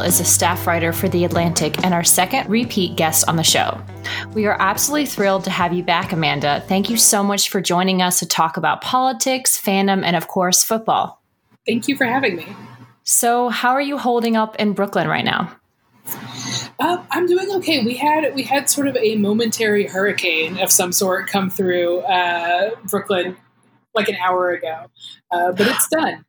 Is a staff writer for The Atlantic and our second repeat guest on the show. We are absolutely thrilled to have you back, Amanda. Thank you so much for joining us to talk about politics, fandom, and of course, football. Thank you for having me. So, how are you holding up in Brooklyn right now? Uh, I'm doing okay. We had we had sort of a momentary hurricane of some sort come through uh, Brooklyn like an hour ago, uh, but it's done.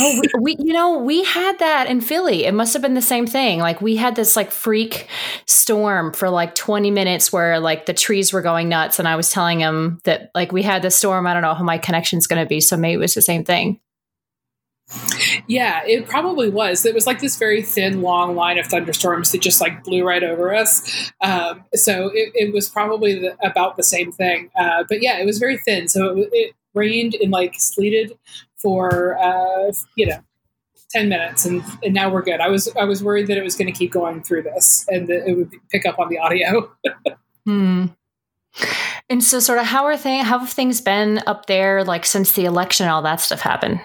Oh, we, we, you know, we had that in Philly. It must have been the same thing. Like we had this like freak storm for like 20 minutes where like the trees were going nuts. And I was telling him that like we had the storm. I don't know how my connection's going to be. So maybe it was the same thing. Yeah, it probably was. It was like this very thin, long line of thunderstorms that just like blew right over us. Um, so it, it, was probably the, about the same thing. Uh, but yeah, it was very thin. So it, it rained and like sleeted for uh, you know 10 minutes and, and now we're good. I was i was worried that it was going to keep going through this and that it would pick up on the audio. Hmm. and so sort of how are things how have things been up there like since the election and all that stuff happened?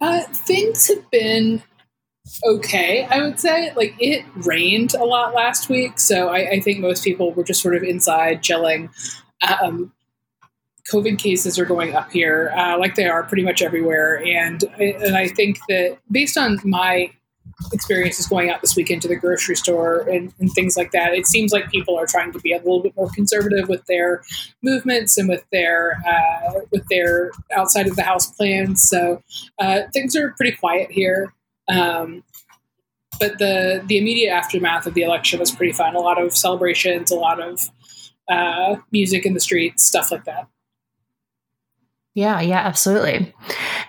Uh, things have been okay i would say. Like it rained a lot last week so i, I think most people were just sort of inside chilling. Um, COVID cases are going up here, uh, like they are pretty much everywhere. And and I think that based on my experiences going out this weekend to the grocery store and, and, things like that, it seems like people are trying to be a little bit more conservative with their movements and with their uh, with their outside of the house plans. So uh, things are pretty quiet here. Um, but the the immediate aftermath of the election was pretty fun. A lot of celebrations, a lot of uh, music in the streets, stuff like that. Yeah, yeah, absolutely.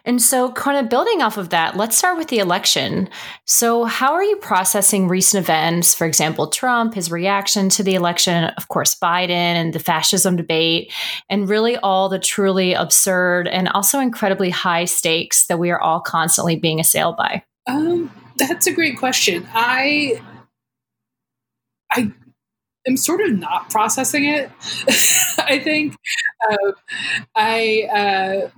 And so, kind of building off of that, let's start with the election. So, how are you processing recent events? For example, Trump, his reaction to the election, of course, Biden and the fascism debate, and really all the truly absurd and also incredibly high stakes that we are all constantly being assailed by? Um, that's a great question. I I am sort of not processing it. I think uh, I. Uh,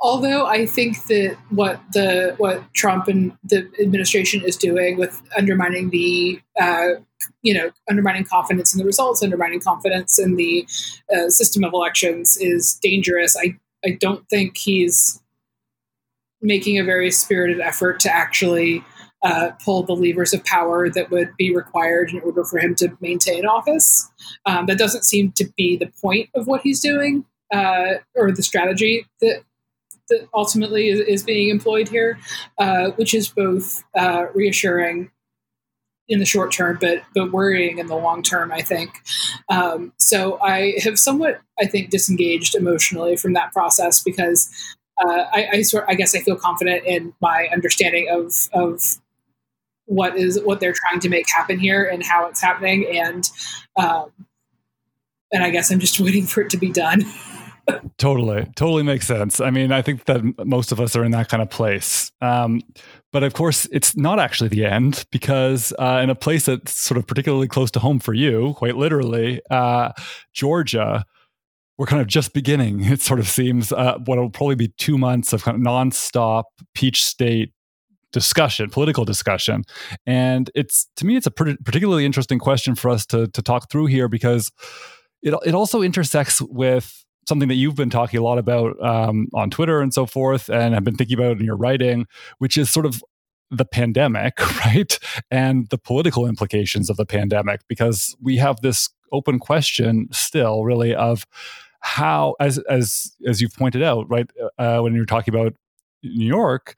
although I think that what the what Trump and the administration is doing with undermining the uh, you know undermining confidence in the results, undermining confidence in the uh, system of elections is dangerous. I I don't think he's making a very spirited effort to actually uh, pull the levers of power that would be required in order for him to maintain office. Um, that doesn't seem to be the point of what he's doing uh, or the strategy that that ultimately is, is being employed here, uh, which is both uh, reassuring in the short term, but but worrying in the long term. I think. Um, so I have somewhat, I think, disengaged emotionally from that process because uh, I, I, sort, I guess, I feel confident in my understanding of of what is what they're trying to make happen here and how it's happening. And um, and i guess i'm just waiting for it to be done. Totally. Totally makes sense. I mean i think that most of us are in that kind of place. Um, but of course it's not actually the end because uh, in a place that's sort of particularly close to home for you quite literally uh, georgia we're kind of just beginning. It sort of seems. Uh, what will probably be two months of kind of nonstop Peach State discussion, political discussion. And it's to me, it's a particularly interesting question for us to to talk through here because it it also intersects with something that you've been talking a lot about um, on Twitter and so forth, and I've been thinking about in your writing, which is sort of the pandemic, right, and the political implications of the pandemic, because we have this open question still, really, of how, as as as you've pointed out, right, uh, when you're talking about New York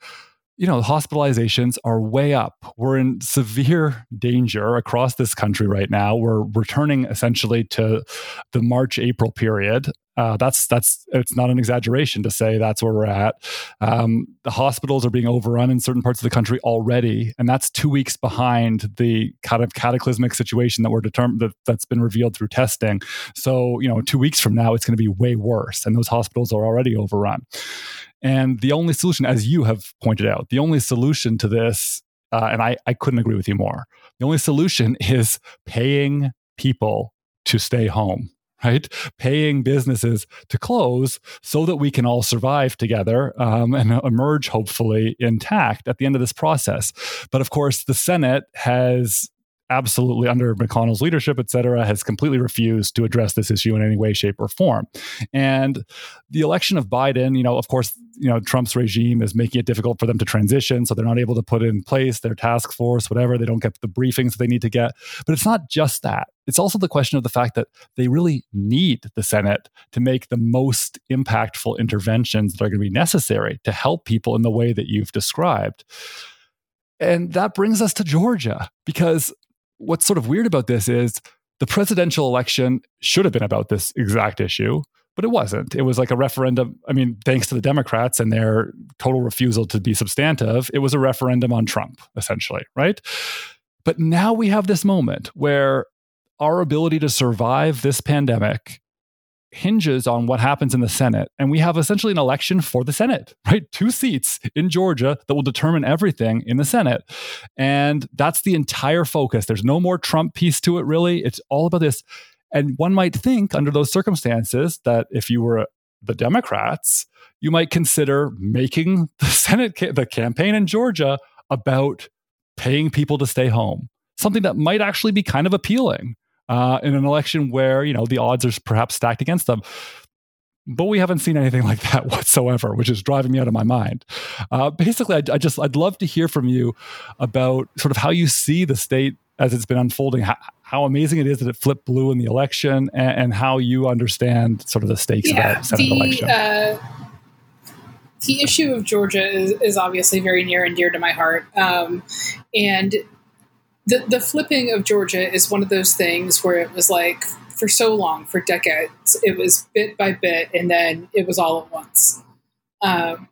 you know, hospitalizations are way up. We're in severe danger across this country right now. We're returning essentially to the March April period. Uh, that's that's it's not an exaggeration to say that's where we're at. Um, the hospitals are being overrun in certain parts of the country already, and that's two weeks behind the kind of cataclysmic situation that we're determined that, that's been revealed through testing. So you know, two weeks from now, it's going to be way worse, and those hospitals are already overrun. And the only solution, as you have pointed out, the only solution to this, uh, and I, I couldn't agree with you more, the only solution is paying people to stay home right? Paying businesses to close so that we can all survive together um, and emerge hopefully intact at the end of this process. But of course, the Senate has absolutely under McConnell's leadership, et cetera, has completely refused to address this issue in any way, shape, or form. And the election of Biden, you know, of course, you know, Trump's regime is making it difficult for them to transition. So they're not able to put in place their task force, whatever. They don't get the briefings that they need to get. But it's not just that. It's also the question of the fact that they really need the Senate to make the most impactful interventions that are going to be necessary to help people in the way that you've described. And that brings us to Georgia because what's sort of weird about this is the presidential election should have been about this exact issue, but it wasn't. It was like a referendum. I mean, thanks to the Democrats and their total refusal to be substantive, it was a referendum on Trump, essentially, right? But now we have this moment where our ability to survive this pandemic hinges on what happens in the Senate. And we have essentially an election for the Senate, right? Two seats in Georgia that will determine everything in the Senate. And that's the entire focus. There's no more Trump piece to it, really. It's all about this. And one might think, under those circumstances, that if you were the Democrats, you might consider making the Senate, the campaign in Georgia about paying people to stay home, something that might actually be kind of appealing uh, in an election where you know the odds are perhaps stacked against them. But we haven't seen anything like that whatsoever, which is driving me out of my mind. Uh, basically, I, I, just I'd love to hear from you about sort of how you see the state as it's been unfolding. How, how amazing it is that it flipped blue in the election, and, and how you understand sort of the stakes yeah, of that Senate the, election. Uh, the issue of Georgia is, is obviously very near and dear to my heart, um, and the the flipping of Georgia is one of those things where it was like for so long, for decades, it was bit by bit, and then it was all at once. Um,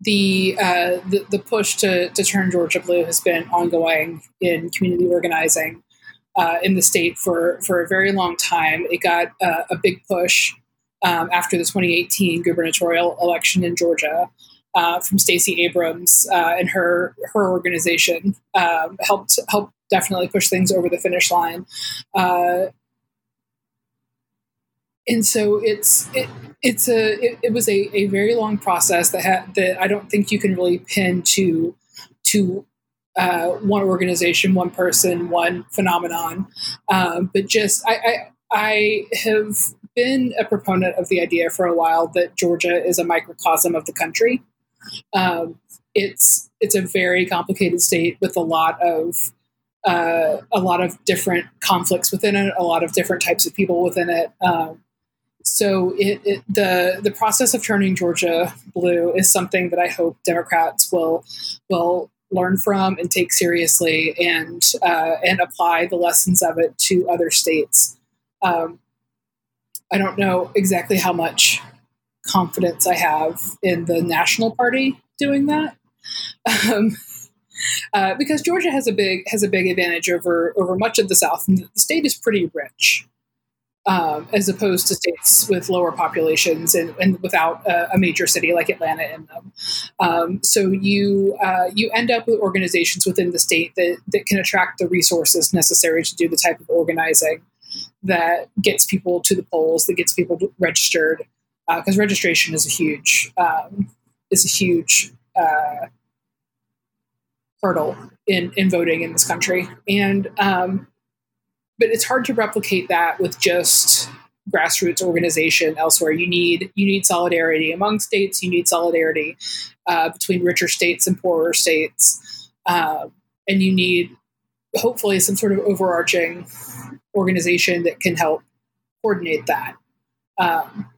the, uh, the the push to to turn Georgia blue has been ongoing in community organizing uh, in the state for for a very long time. It got uh, a big push um, after the 2018 gubernatorial election in Georgia uh, from Stacey Abrams uh, and her her organization um, helped helped definitely push things over the finish line. Uh, and so it's it, it's a it, it, was a, a very long process that that I don't think you can really pin to to uh, one organization, one person, one phenomenon. Um, but just I, I I have been a proponent of the idea for a while that Georgia is a microcosm of the country. Um, it's it's a very complicated state with a lot of uh, a lot of different conflicts within it, a lot of different types of people within it. Um, so it, it, the the process of turning Georgia blue is something that I hope Democrats will will learn from and take seriously and uh, and apply the lessons of it to other states. Um, I don't know exactly how much confidence I have in the National Party doing that. Um, uh, because Georgia has a big has a big advantage over over much of the South, and the state is pretty rich, um, as opposed to states with lower populations and, and without a, a, major city like Atlanta in them. Um, so you uh, you end up with organizations within the state that that can attract the resources necessary to do the type of organizing that gets people to the polls, that gets people registered, because uh, registration is a huge um, is a huge uh, hurdle in in voting in this country, and um, but it's hard to replicate that with just grassroots organization elsewhere. You need you need solidarity among states. You need solidarity uh, between richer states and poorer states, uh, and you need hopefully some sort of overarching organization that can help coordinate that. Um,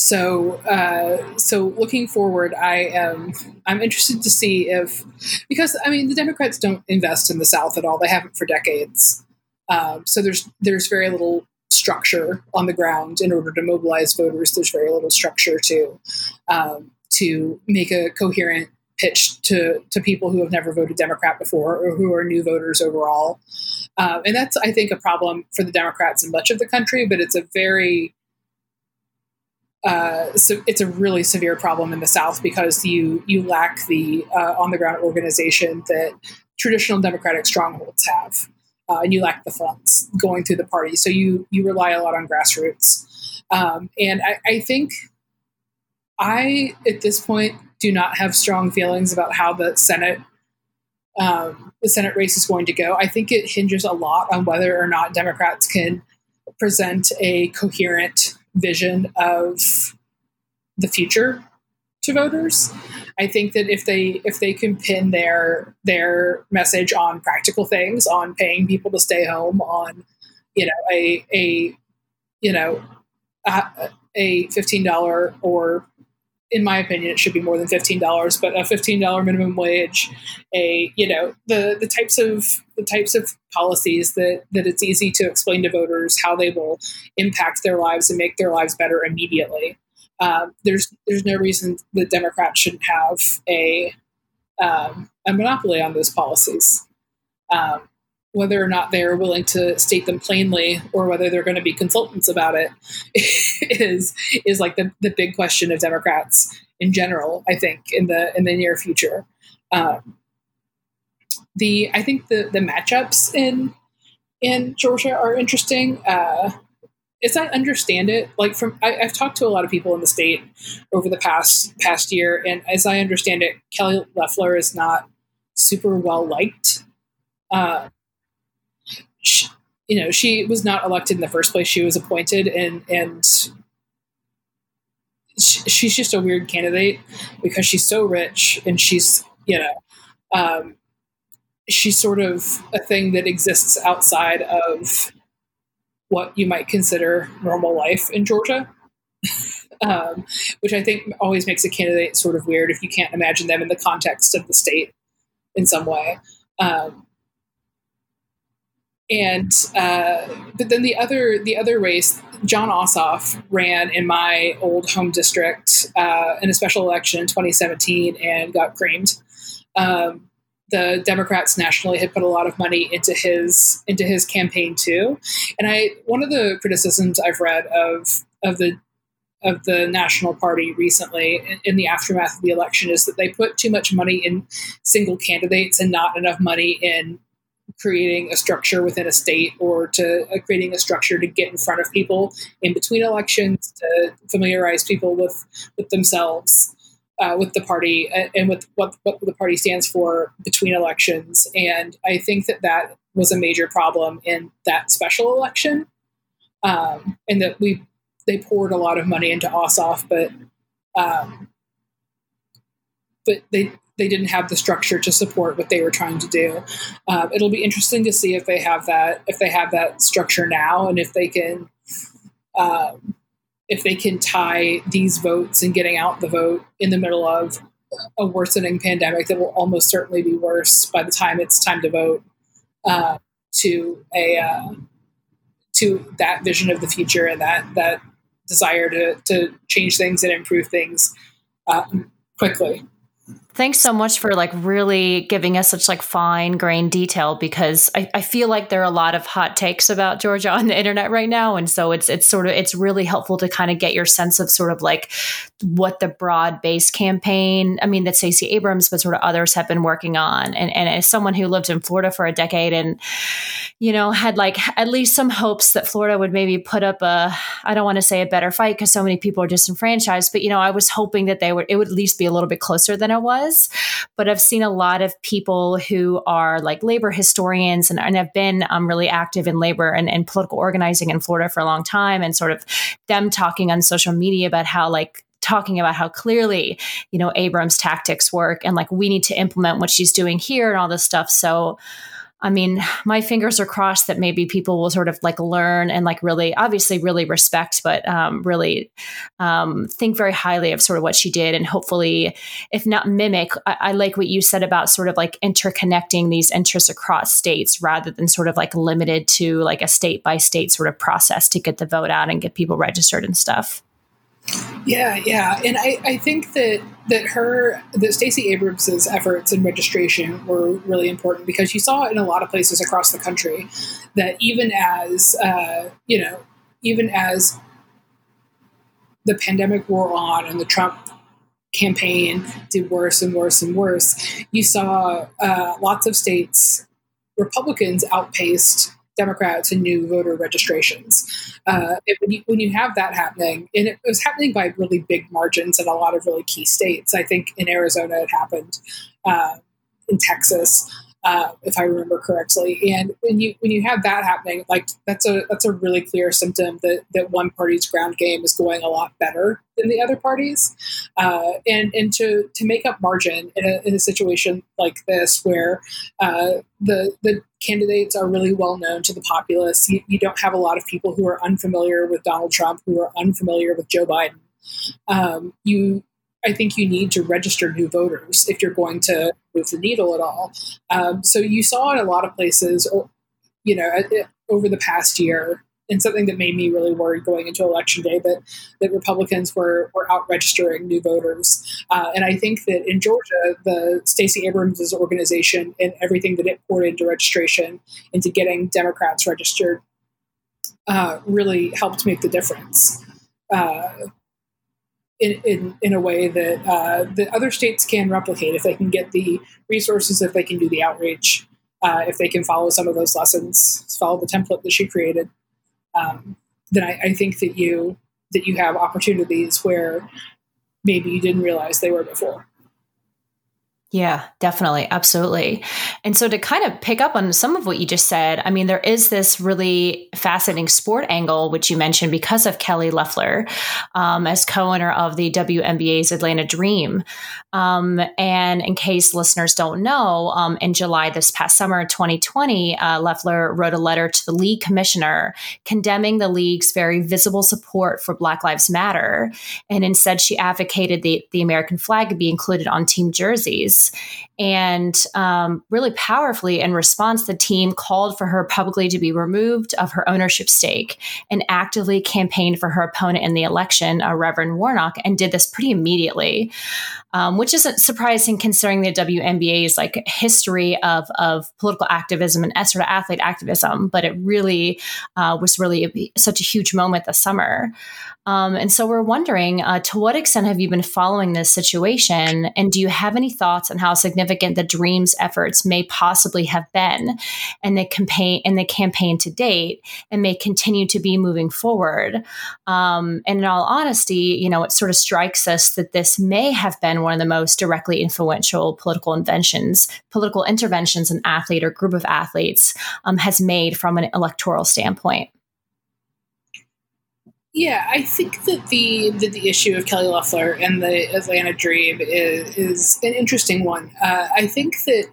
so uh, so looking forward i am i'm interested to see if because i mean the democrats don't invest in the south at all. They haven't for decades. Um, so there's there's very little structure on the ground. In order to mobilize voters there's very little structure to um, to make a coherent pitch to to people who have never voted democrat before or who are new voters overall. Uh, and that's i think a problem for the democrats in much of the country but it's a very uh, so it's a really severe problem in the South because you you lack the uh, on the ground organization that traditional democratic strongholds have. uh, and you lack the funds going through the party. So you you rely a lot on grassroots. Um, and I, I think I, at this point, do not have strong feelings about how the Senate um, the Senate race is going to go. I think it hinges a lot on whether or not Democrats can present a coherent vision of the future to voters. I think that if they if they can pin their their message on practical things, on paying people to stay home, on you know a a you know a, fifteen dollar or in my opinion, it should be more than fifteen dollars, but a fifteen dollar minimum wage, a you know the the types of the types of policies that that it's easy to explain to voters how they will impact their lives and make their lives better immediately. Um, there's there's no reason that Democrats shouldn't have a um, a monopoly on those policies. Um, whether or not they're willing to state them plainly or whether they're going to be consultants about it is is like the, the big question of Democrats in general. I think in the in the near future, um, the I think the the matchups in in Georgia are interesting. Uh, as I understand it, like from I, have talked to a lot of people in the state over the past past year, and as I understand it, Kelly Loeffler is not super well liked. Uh, she, you know, she was not elected in the first place. She was appointed, and and she, she's just a weird candidate because she's so rich and she's you know, um, she's sort of a thing that exists outside of what you might consider normal life in Georgia. um, which I think always makes a candidate sort of weird if you can't imagine them in the context of the state in some way. Um, and uh, but then the other the other race, Jon Ossoff ran in my old home district uh, in a special election in 2017 and got creamed. Um, the Democrats nationally had put a lot of money into his into his campaign too, and I one of the criticisms I've read of of the of the national party recently in, in, the aftermath of the election is that they put too much money in single candidates and not enough money in creating a structure within a state or to uh, creating a structure to get in front of people in between elections to familiarize people with with themselves uh, with the party uh, and with what, what the party stands for between elections. And i think that that was a major problem in that special election um, and that we they poured a lot of money into ossoff but um, but they they didn't have the structure to support what they were trying to do. Uh, it'll be interesting to see if they have that if they have that structure now, and if they can um, if they can tie these votes and getting out the vote in the middle of a worsening pandemic that will almost certainly be worse by the time it's time to vote uh, to a uh, to that vision of the future and that that desire to to change things and improve things uh, quickly. Thanks so much for like really giving us such like fine grain detail because I, I feel like there are a lot of hot takes about Georgia on the internet right now. And so it's it's sort of it's really helpful to kind of get your sense of sort of like what the broad base campaign, I mean that Stacey Abrams, but sort of others have been working on. And and as someone who lived in Florida for a decade and, you know, had like at least some hopes that Florida would maybe put up a I don't want to say a better fight because so many people are disenfranchised, but you know, I was hoping that they would it would at least be a little bit closer than it was But I've seen a lot of people who are like labor historians and, and have been um, really active in labor and, and political organizing in Florida for a long time, and sort of them talking on social media about how like talking about how clearly you know abrams tactics work and like we need to implement what she's doing here and all this stuff. So I mean, my fingers are crossed that maybe people will sort of like learn and like really, obviously, really respect, but um, really um, think very highly of sort of what she did. And hopefully, if not mimic, I, I like what you said about sort of like interconnecting these interests across states rather than sort of like limited to like a state by state sort of process to get the vote out and get people registered and stuff. Yeah, yeah, and I, I think that that her that Stacey Abrams's efforts in registration were really important because you saw in a lot of places across the country that even as uh, you know even as the pandemic wore on and the Trump campaign did worse and worse and worse, you saw uh, lots of states Republicans outpaced Democrats and new voter registrations. Uh, when, you, when you have that happening, and it was happening by really big margins in a lot of really key states. I think in Arizona it happened, uh, in Texas uh, if I remember correctly. And when you when you have that happening, like that's a that's a really clear symptom that that one party's ground game is going a lot better than the other parties. Uh, and and to to make up margin in a, in a situation like this, where uh, the the candidates are really well known to the populace, you, you don't have a lot of people who are unfamiliar with Donald Trump, who are unfamiliar with Joe Biden. Um, you I think you need to register new voters if you're going to move the needle at all. Um, so you saw in a lot of places, you know, over the past year, and something that made me really worried going into election day that that Republicans were were out registering new voters, uh, and I think that in Georgia, the Stacey Abrams' organization and everything that it poured into registration, into getting Democrats registered, uh, really helped make the difference. Uh, in, in, in a way that uh, the other states can replicate if they can get the resources, if they can do the outreach, uh, if they can follow some of those lessons, follow the template that she created. Um, then I, I think that you that you have opportunities where maybe you didn't realize they were before. Yeah, definitely. Absolutely. And so to kind of pick up on some of what you just said, I mean, there is this really fascinating sport angle, which you mentioned because of Kelly Loeffler um, as co owner of the WNBA's Atlanta Dream. Um, and in case listeners don't know, um, in July this past summer, 2020, uh, Loeffler wrote a letter to the league commissioner condemning the league's very visible support for Black Lives Matter. And instead, she advocated the, the American flag be included on team jerseys. And um, really powerfully, in response, the team called for her publicly to be removed of her ownership stake and actively campaigned for her opponent in the election, uh, Reverend Warnock, and did this pretty immediately, um, which isn't surprising considering the WNBA's like history of, of political activism and sort of athlete activism. But it really uh, was really a, such a huge moment this summer. Um, and so we're wondering uh, to what extent have you been following this situation? And do you have any thoughts on how significant the Dreams efforts may possibly have been in the campaign in the campaign to date and may continue to be moving forward? Um, and in all honesty, you know, it sort of strikes us that this may have been one of the most directly influential political inventions, political interventions an athlete or group of athletes um, has made from an electoral standpoint. Yeah, I think that the that the issue of Kelly Loeffler and the Atlanta Dream is, is an interesting one. Uh, I think that,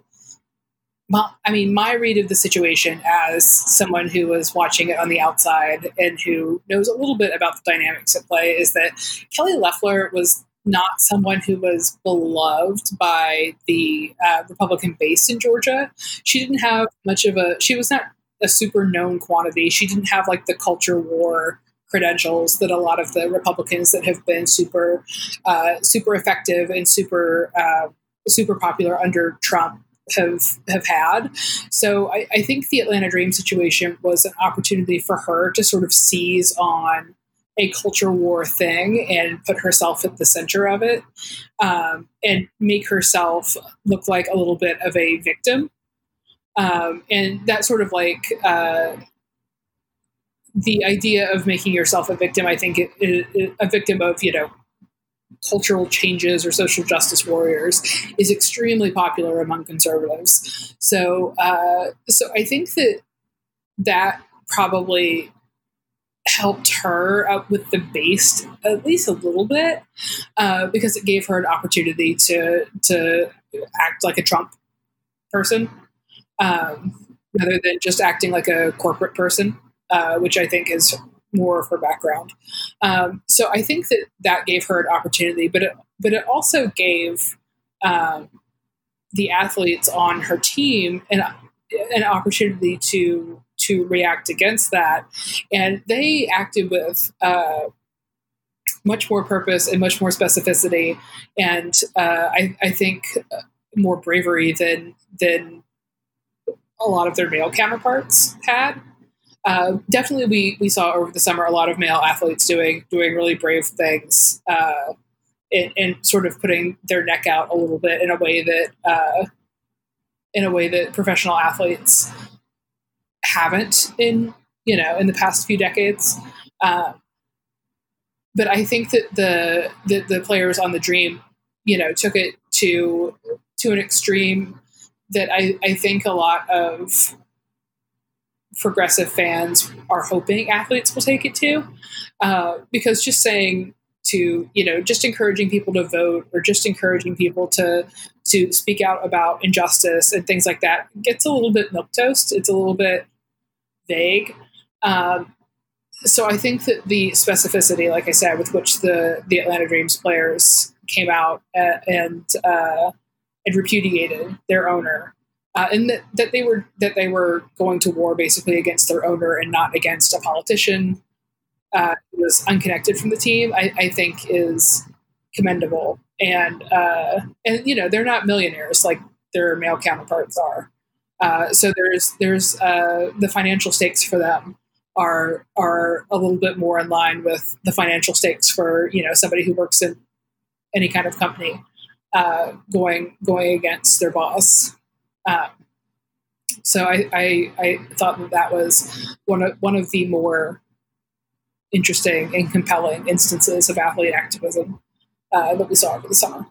my, I mean, my read of the situation as someone who was watching it on the outside and who knows a little bit about the dynamics at play is that Kelly Loeffler was not someone who was beloved by the uh, Republican base in Georgia. She didn't have much of a. She was not a super known quantity. She didn't have like the culture war credentials that a lot of the Republicans that have been super, uh, super effective and super, uh, super popular under Trump have have had. So I, I, think the Atlanta Dream situation was an opportunity for her to sort of seize on a culture war thing and put herself at the center of it um, and make herself look like a little bit of a victim. Um, and that sort of like uh, the idea of making yourself a victim, I think, it, it, a victim of you know cultural changes or social justice warriors is extremely popular among conservatives. So, uh, so I think that that probably helped her up with the base at least a little bit uh, because it gave her an opportunity to to act like a Trump person um, rather than just acting like a corporate person uh, which I think is more of her background. Um, so I think that that gave her an opportunity, but it, but it also gave um, the athletes on her team an, an opportunity to to react against that, and they acted with. Uh, much more purpose and much more specificity, and uh, I, I think more bravery than than a lot of their male counterparts had. Uh, definitely we we saw over the summer a lot of male athletes doing doing really brave things uh, and, and, sort of putting their neck out a little bit in a way that uh, in a way that professional athletes haven't in you know in the past few decades. Uh, but I think that the, the the players on the Dream, you know, took it to to an extreme that I, I think a lot of progressive fans are hoping athletes will take it to. Uh, because just saying to, you know, just encouraging people to vote or just encouraging people to to speak out about injustice and things like that gets a little bit milk toast. It's a little bit vague. Um, so I think that the specificity, like I said, with which the the Atlanta Dreams players came out uh, and uh, and repudiated their owner, uh, and that, that they were that they were going to war basically against their owner and not against a politician uh, who was unconnected from the team. I, I think is commendable, and uh, and you know they're not millionaires like their male counterparts are. Uh, so there's there's uh, the financial stakes for them are are a little bit more in line with the financial stakes for you know somebody who works in any kind of company uh, going going against their boss. Um, so I, I, I thought that that was one of one of the more interesting and compelling instances of athlete activism uh, that we saw over the summer.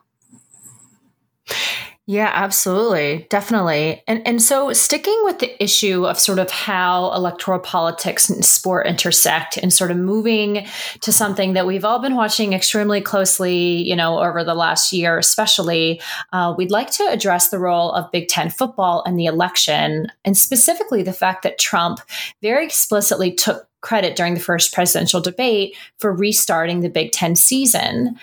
Yeah, absolutely. Definitely. And and so sticking with the issue of sort of how electoral politics and sport intersect and sort of moving to something that we've all been watching extremely closely, you know, over the last year especially, uh, we'd like to address the role of Big 10 football in the election and specifically the fact that Trump very explicitly took credit during the first presidential debate for restarting the Big 10 season.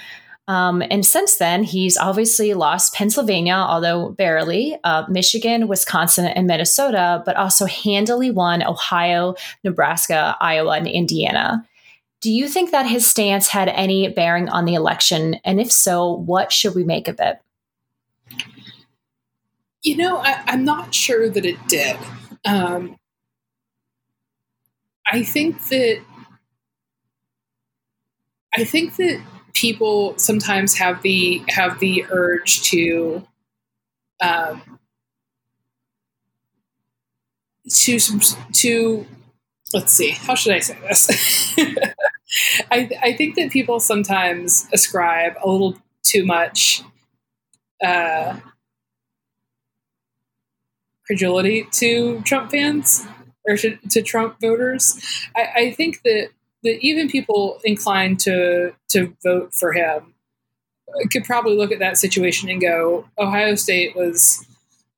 Um, and since then, he's obviously lost Pennsylvania, although barely, uh, Michigan, Wisconsin, and Minnesota, but also handily won Ohio, Nebraska, Iowa, and Indiana. Do you think that his stance had any bearing on the election? And if so, what should we make of it? You know, I, am not sure that it did. Um, I think that I think that people sometimes have the have the urge to um, to to let's see how should I say this I, I think that people sometimes ascribe a little too much uh, credulity to Trump fans or to, to Trump voters. I, I think that that even people inclined to to vote for him could probably look at that situation and go, Ohio State was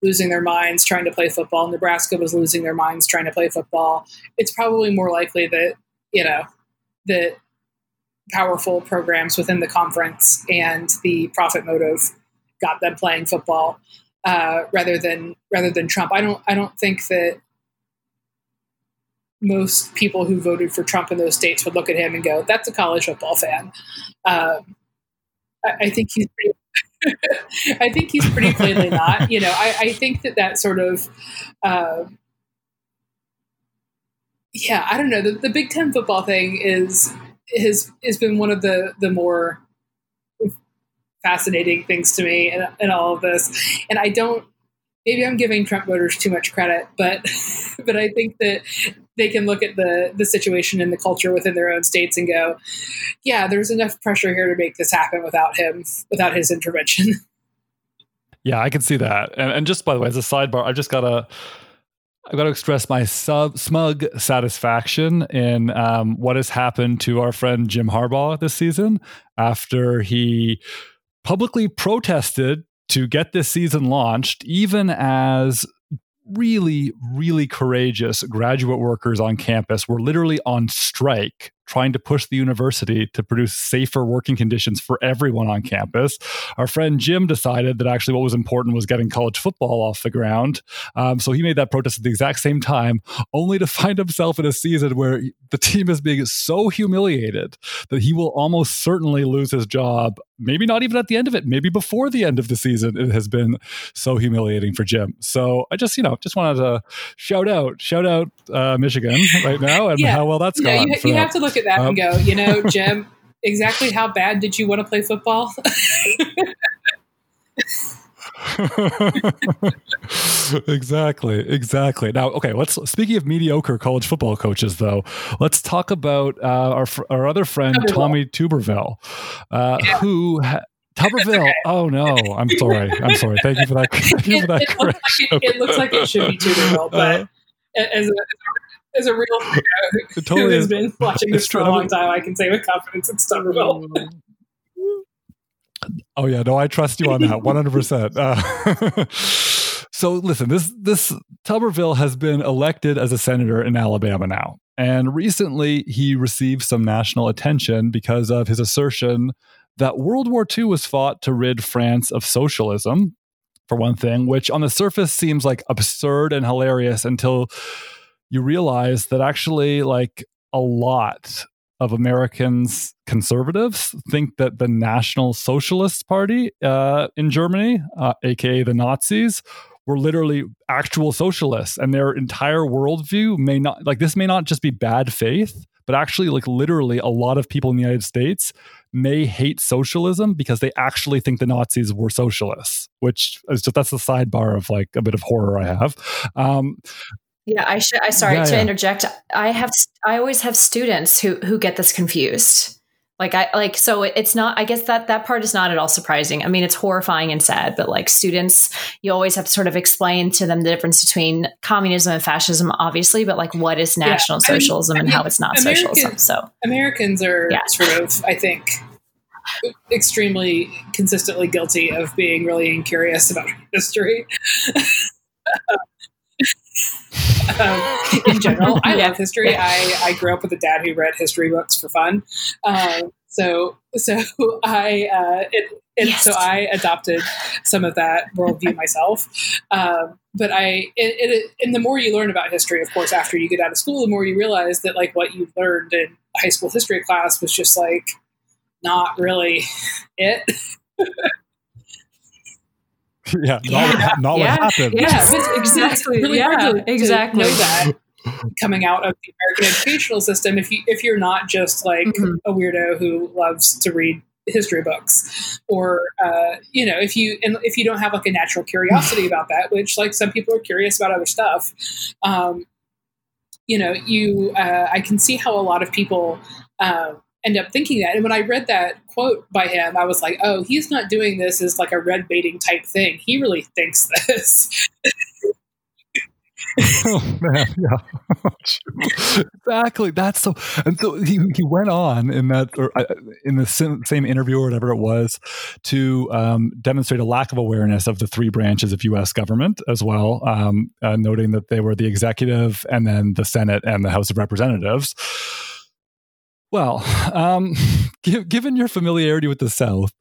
losing their minds trying to play football. Nebraska was losing their minds trying to play football. It's probably more likely that you know that powerful programs within the conference and the profit motive got them playing football uh, rather than rather than Trump. I don't I don't think that most people who voted for Trump in those states would look at him and go, "That's a college football fan." Um, I, I, think he's pretty. I think he's pretty plainly not. You know, I, I think that that sort of, uh, yeah, I don't know. The, the Big Ten football thing is has has been one of the the more fascinating things to me in, in all of this, and I don't maybe I'm giving Trump voters too much credit, but but I think that they can look at the the situation and the culture within their own states and go, yeah, there's enough pressure here to make this happen without him, without his intervention. Yeah, I can see that. And, and just by the way, as a sidebar, I've just got to. I've got to express my sub, smug satisfaction in um, what has happened to our friend Jim Harbaugh this season after he publicly protested to get this season launched, even as really, really courageous graduate workers on campus were literally on strike trying to push the university to produce safer working conditions for everyone on campus. Our friend Jim decided that actually what was important was getting college football off the ground. Um, so he made that protest at the exact same time, only to find himself in a season where the team is being so humiliated that he will almost certainly lose his job. Maybe not even at the end of it, maybe before the end of the season. It has been so humiliating for Jim. So I just, you know, just wanted to shout out, shout out uh, Michigan right now and yeah. how well that's going. yeah, gone. You, you have to look look at that um, and go, you know, Jim, exactly how bad did you want to play football? exactly, exactly. Now, okay, let's speaking of mediocre college football coaches, though, let's talk about uh, our our other friend Tuberville. Tommy Tuberville, uh, yeah. who. Ha- Tuberville. Okay. Oh no, I'm sorry. I'm sorry. Thank you for that. Thank you for that it, looks like it, it, looks like it should be Tuberville, but uh, as, a, as a real who totally has is. been watching this for a long time, I can say with confidence it's Tuberville. Oh yeah, no, I trust you on that, one hundred percent. Uh, so listen, this this Tuberville has been elected as a senator in Alabama now, and recently he received some national attention because of his assertion that World War II was fought to rid France of socialism, for one thing, which on the surface seems like absurd and hilarious until you realize that actually, like a lot of Americans conservatives think that the National Socialist Party uh, in Germany, uh, aka the Nazis, were literally actual socialists, and their entire worldview may not like this may not just be bad faith, but actually like literally a lot of people in the United States may hate socialism because they actually think the Nazis were socialists, which is just that's the sidebar of like a bit of horror I have. Um, yeah, I should. I sorry yeah, to yeah. interject. I have. I always have students who who get this confused. Like I like so it's not. I guess that that part is not at all surprising. I mean, it's horrifying and sad, but like students, you always have to sort of explain to them the difference between communism and fascism, obviously, but like what is national yeah, socialism I mean, and I mean, how it's not socialism. So Americans are sort of, I think, extremely consistently guilty of being really incurious about history. um, in general. I love history. I, I grew up with a dad who read history books for fun. Um, so so I uh, it, it, yes. so I adopted some of that worldview myself. Um, but I it, and the more you learn about history, of course, after you get out of school, the more you realize that like what you learned in high school history class was just like not really it. Yeah, yeah, not, not yeah. what happened. Yeah, exactly. really yeah, to, exactly. Know that coming out of the American educational system if you if you're not just like mm-hmm. a weirdo who loves to read history books or uh, you know if you and if you don't have like a natural curiosity about that which like some people are curious about other stuff um, you know you uh, i can see how a lot of people uh, end up thinking that. And when I read that quote by him, I was like, oh, he's not doing this as like a red baiting type thing. He really thinks this. oh man, yeah, exactly. That's so. And so he, he went on in that, uh, in the same interview or whatever it was, to um, demonstrate a lack of awareness of the three branches of U.S. government as well, um, uh, noting that they were the executive and then the Senate and the House of Representatives. Well, um, given your familiarity with the South,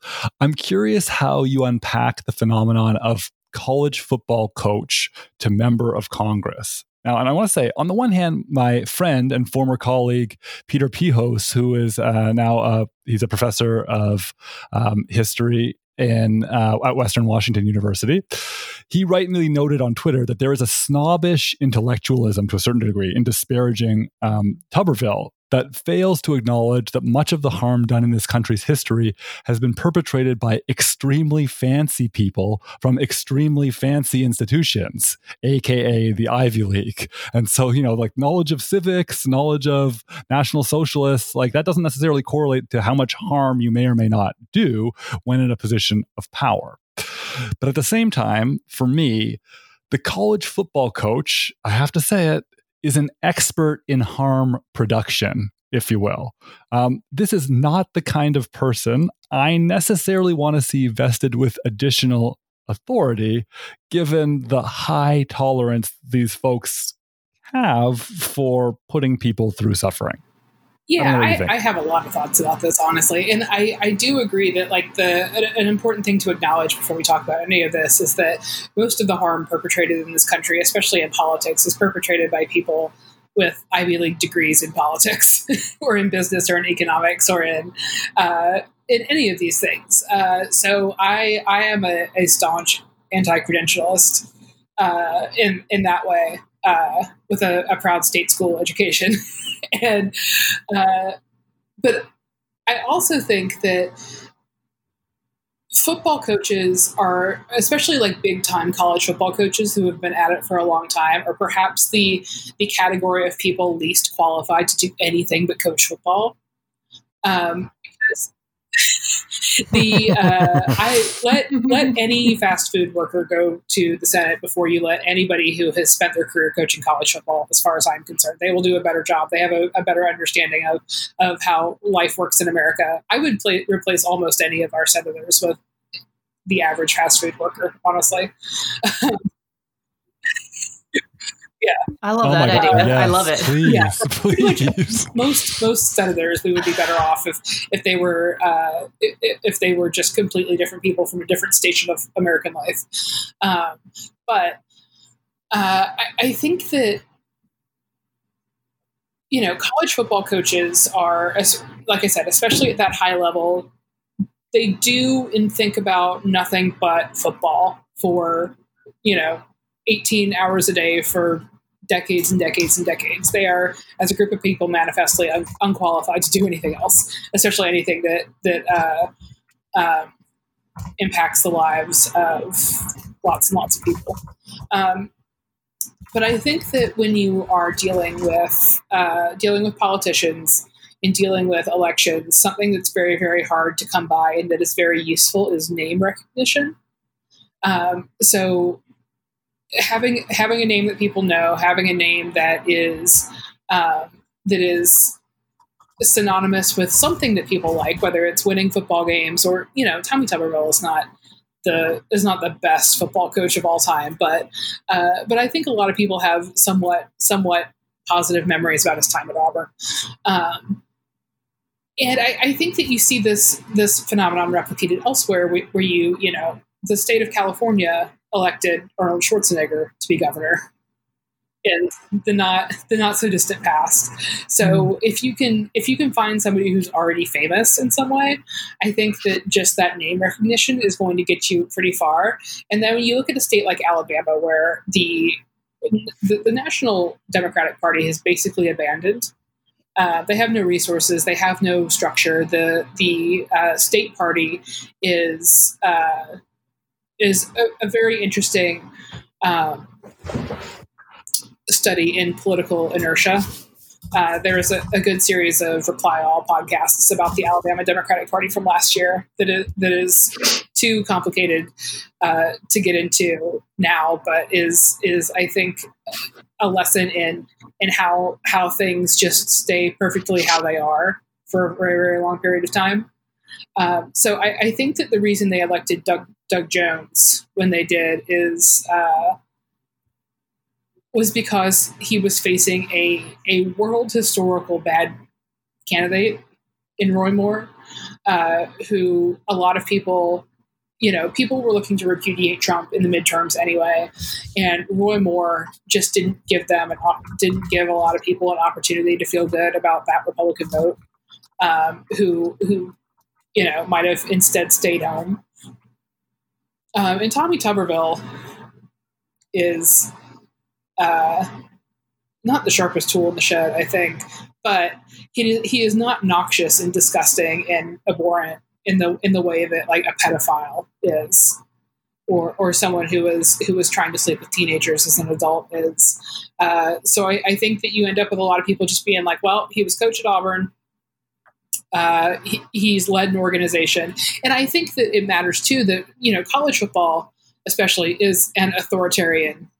I'm curious how you unpack the phenomenon of college football coach to member of Congress. Now, and I want to say, on the one hand, my friend and former colleague Peter Pihos, who is uh, now a, he's a professor of um, history in uh, at Western Washington University, he rightly noted on Twitter that there is a snobbish intellectualism to a certain degree in disparaging um, Tuberville that fails to acknowledge that much of the harm done in this country's history has been perpetrated by extremely fancy people from extremely fancy institutions, aka the Ivy League. And so, you know, like knowledge of civics, knowledge of National Socialists, like that doesn't necessarily correlate to how much harm you may or may not do when in a position of power. But at the same time, for me, the college football coach, I have to say it, is an expert in harm production, if you will. Um, this is not the kind of person I necessarily want to see vested with additional authority, given the high tolerance these folks have for putting people through suffering. Yeah, I, I, have a lot of thoughts about this, honestly, and I, I do agree that like the an important thing to acknowledge before we talk about any of this is that most of the harm perpetrated in this country, especially in politics, is perpetrated by people with Ivy League degrees in politics, or in business, or in economics, or in uh, in any of these things. Uh, so I I am a, a staunch anti-credentialist uh, in in that way uh, with a, a, proud state school education, and uh, but I also think that football coaches are especially like big time college football coaches who have been at it for a long time are perhaps the the category of people least qualified to do anything but coach football. Um, because the uh, I let let any fast food worker go to the Senate before you let anybody who has spent their career coaching college football. As far as I'm concerned, they will do a better job. They have a, a better understanding of of how life works in America. I would play, replace almost any of our senators with the average fast food worker. Honestly. Yeah, I love oh that idea. Yes, I love it. Please, yeah, please. most most senators, we would be better off if if they were uh, if, if, they were just completely different people from a different station of American life. Um, but uh, I, I think that you know college football coaches are, like I said, especially at that high level, they do and think about nothing but football for you know 18 hours a day for decades and decades and decades. They are, as a group of people, manifestly un- unqualified to do anything else, especially anything that that uh, uh, impacts the lives of lots and lots of people. Um, but I think that when you are dealing with uh, dealing with politicians in dealing with elections, something that's very very hard to come by and that is very useful is name recognition. Um, so having having a name that people know, having a name that is um, that is synonymous with something that people like, whether it's winning football games or you know, Tommy Tuberville is not the is not the best football coach of all time, but uh, but I think a lot of people have somewhat somewhat positive memories about his time at Auburn. Um, and I, I, think that you see this this phenomenon replicated elsewhere, where, where you you know the state of California elected Arnold Schwarzenegger to be governor in the not the not so distant past. So mm-hmm. if you can if you can find somebody who's already famous in some way, I think that just that name recognition is going to get you pretty far. And then when you look at a state like Alabama, where the the, the National Democratic Party has basically abandoned. Uh, they have no resources. They have no structure. The the uh, state party is uh, is a, a very interesting um, study in political inertia. Uh, there is a, a, good series of Reply All podcasts about the Alabama Democratic Party from last year that is, that is too complicated uh, to get into now, but is is I think a lesson in in how how things just stay perfectly how they are for a very very long period of time. Um, so I, I, think that the reason they elected Doug Doug Jones when they did is uh, was because he was facing a a world historical bad candidate in Roy Moore, uh, who a lot of people, you know, people were looking to repudiate Trump in the midterms anyway, and Roy Moore just didn't give them an didn't give a lot of people an opportunity to feel good about that Republican vote, um, who who you know might have instead stayed home um, and Tommy Tuberville is uh, not the sharpest tool in the shed, I think, but he he is not noxious and disgusting and abhorrent in the in the way that like a pedophile is, or or someone who is who is trying to sleep with teenagers as an adult is. Uh, so I, I think that you end up with a lot of people just being like, well, he was coach at Auburn. Uh, he, he's led an organization, and I think that it matters too that you know college football, especially, is an authoritarian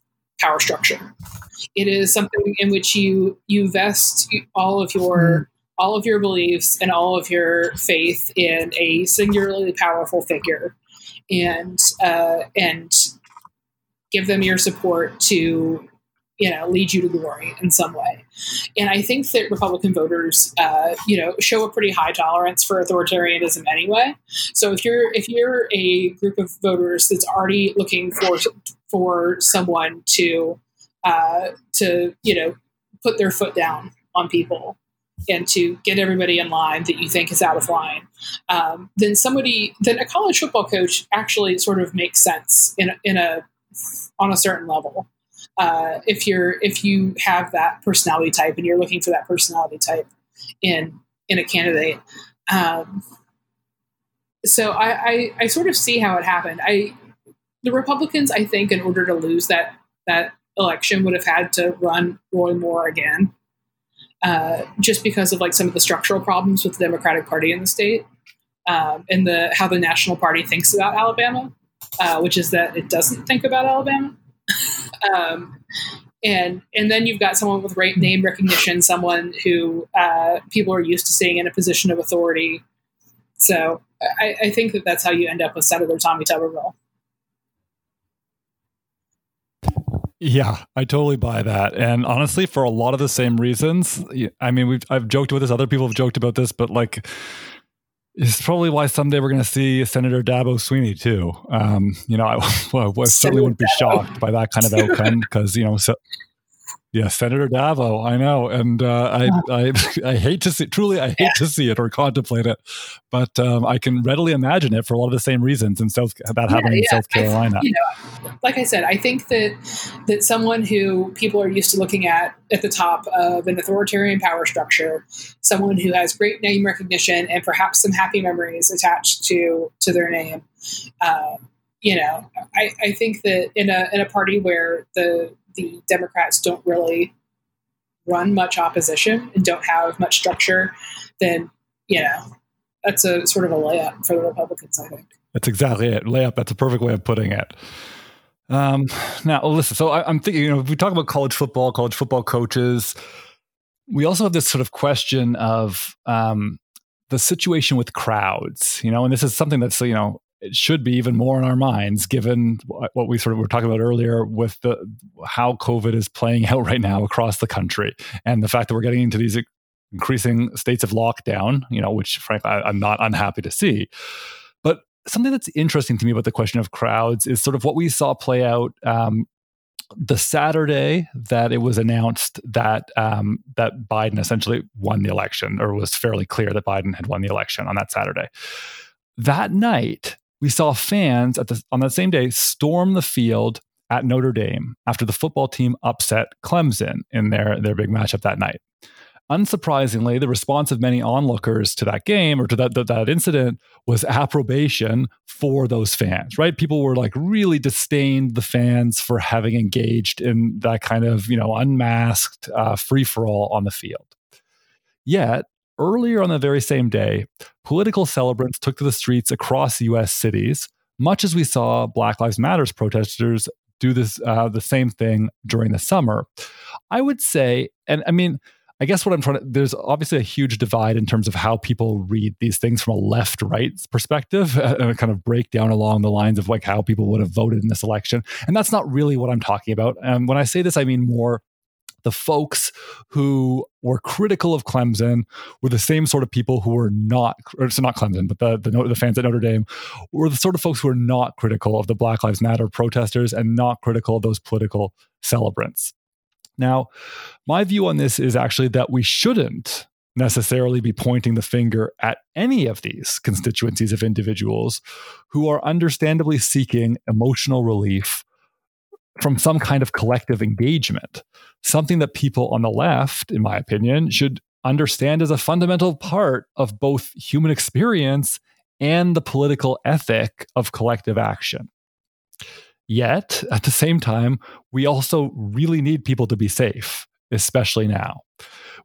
power structure. It is something in which you you vest all of your mm-hmm. all of your beliefs and all of your faith in a singularly powerful figure, and uh, and give them your support to you know lead you to glory in some way. And i think that republican voters uh, you know show a pretty high tolerance for authoritarianism anyway. So if you're if you're a group of voters that's already looking for for someone to uh, to you know put their foot down on people and to get everybody in line that you think is out of line, um, then somebody, then a college football coach actually sort of makes sense in in a on a certain level uh, if you're if you have that personality type and you're looking for that personality type in in a candidate. Um, so I, I, I sort of see how it happened. I the Republicans, I think, in order to lose that that election, would have had to run Roy Moore again, uh, just because of like some of the structural problems with the Democratic Party in the state, um, and the how the National Party thinks about Alabama, uh, which is that it doesn't think about Alabama. Um, and and then you've got someone with name recognition, someone who uh, people are used to seeing in a position of authority. So I, I think that that's how you end up with Senator Tommy Tuberville. Yeah, I totally buy that. And honestly, for a lot of the same reasons, I mean, we've I've joked with this, other people have joked about this, but like it's probably why someday we're going to see Senator Dabo Swinney too. Um, you know, I, well, I certainly wouldn't be shocked by that kind of outcome because you know, so, yeah, Senator Dabo. I know, and uh, I, I, I hate to see, truly, I hate yeah. to see it or contemplate it, but um, I can readily imagine it for a lot of the same reasons in South that yeah, happening in South Carolina. I, you know, like I said, I think that that someone who people are used to looking at at the top of an authoritarian power structure, someone who has great name recognition and perhaps some happy memories attached to to their name. Uh, you know, I, I think that in a in a party where the the Democrats don't really run much opposition and don't have much structure, then you know that's a sort of a layup for the Republicans. I think that's exactly it. Layup. That's a perfect way of putting it. Um, now, listen. So I, am thinking. You know, if we talk about college football, college football coaches, we also have this sort of question of um, the situation with crowds. You know, and this is something that's you know it should be even more in our minds given what we sort of were talking about earlier with the how covid is playing out right now across the country and the fact that we're getting into these increasing states of lockdown you know which frankly I, i'm not unhappy to see but something that's interesting to me about the question of crowds is sort of what we saw play out um, the Saturday that it was announced that um, that Biden essentially won the election, or was fairly clear that Biden had won the election on that Saturday. That night, we saw fans the, on that same day storm the field at Notre Dame after the football team upset Clemson in their, their big matchup that night. Unsurprisingly, the response of many onlookers to that game or to that, that, that incident was approbation for those fans, right? People were like really disdained the fans for having engaged in that kind of, you know, unmasked uh, free for all on the field. Yet, Earlier on the very same day, political celebrants took to the streets across US cities, much as we saw Black Lives Matters protesters do this uh, the same thing during the summer. I would say, and I mean, I guess what I'm trying to, there's obviously a huge divide in terms of how people read these things from a left right perspective and a kind of breakdown along the lines of like how people would have voted in this election. And that's not really what I'm talking about. And when I say this, I mean more the folks who were critical of Clemson were the same sort of people who were not, or so not Clemson, but the, the, the fans at Notre Dame were the sort of folks who were not critical of the Black Lives Matter protesters and not critical of those political celebrants. Now, my view on this is actually that we shouldn't necessarily be pointing the finger at any of these constituencies of individuals who are understandably seeking emotional relief from some kind of collective engagement, something that people on the left, in my opinion, should understand as a fundamental part of both human experience and the political ethic of collective action. Yet, at the same time, we also really need people to be safe, especially now.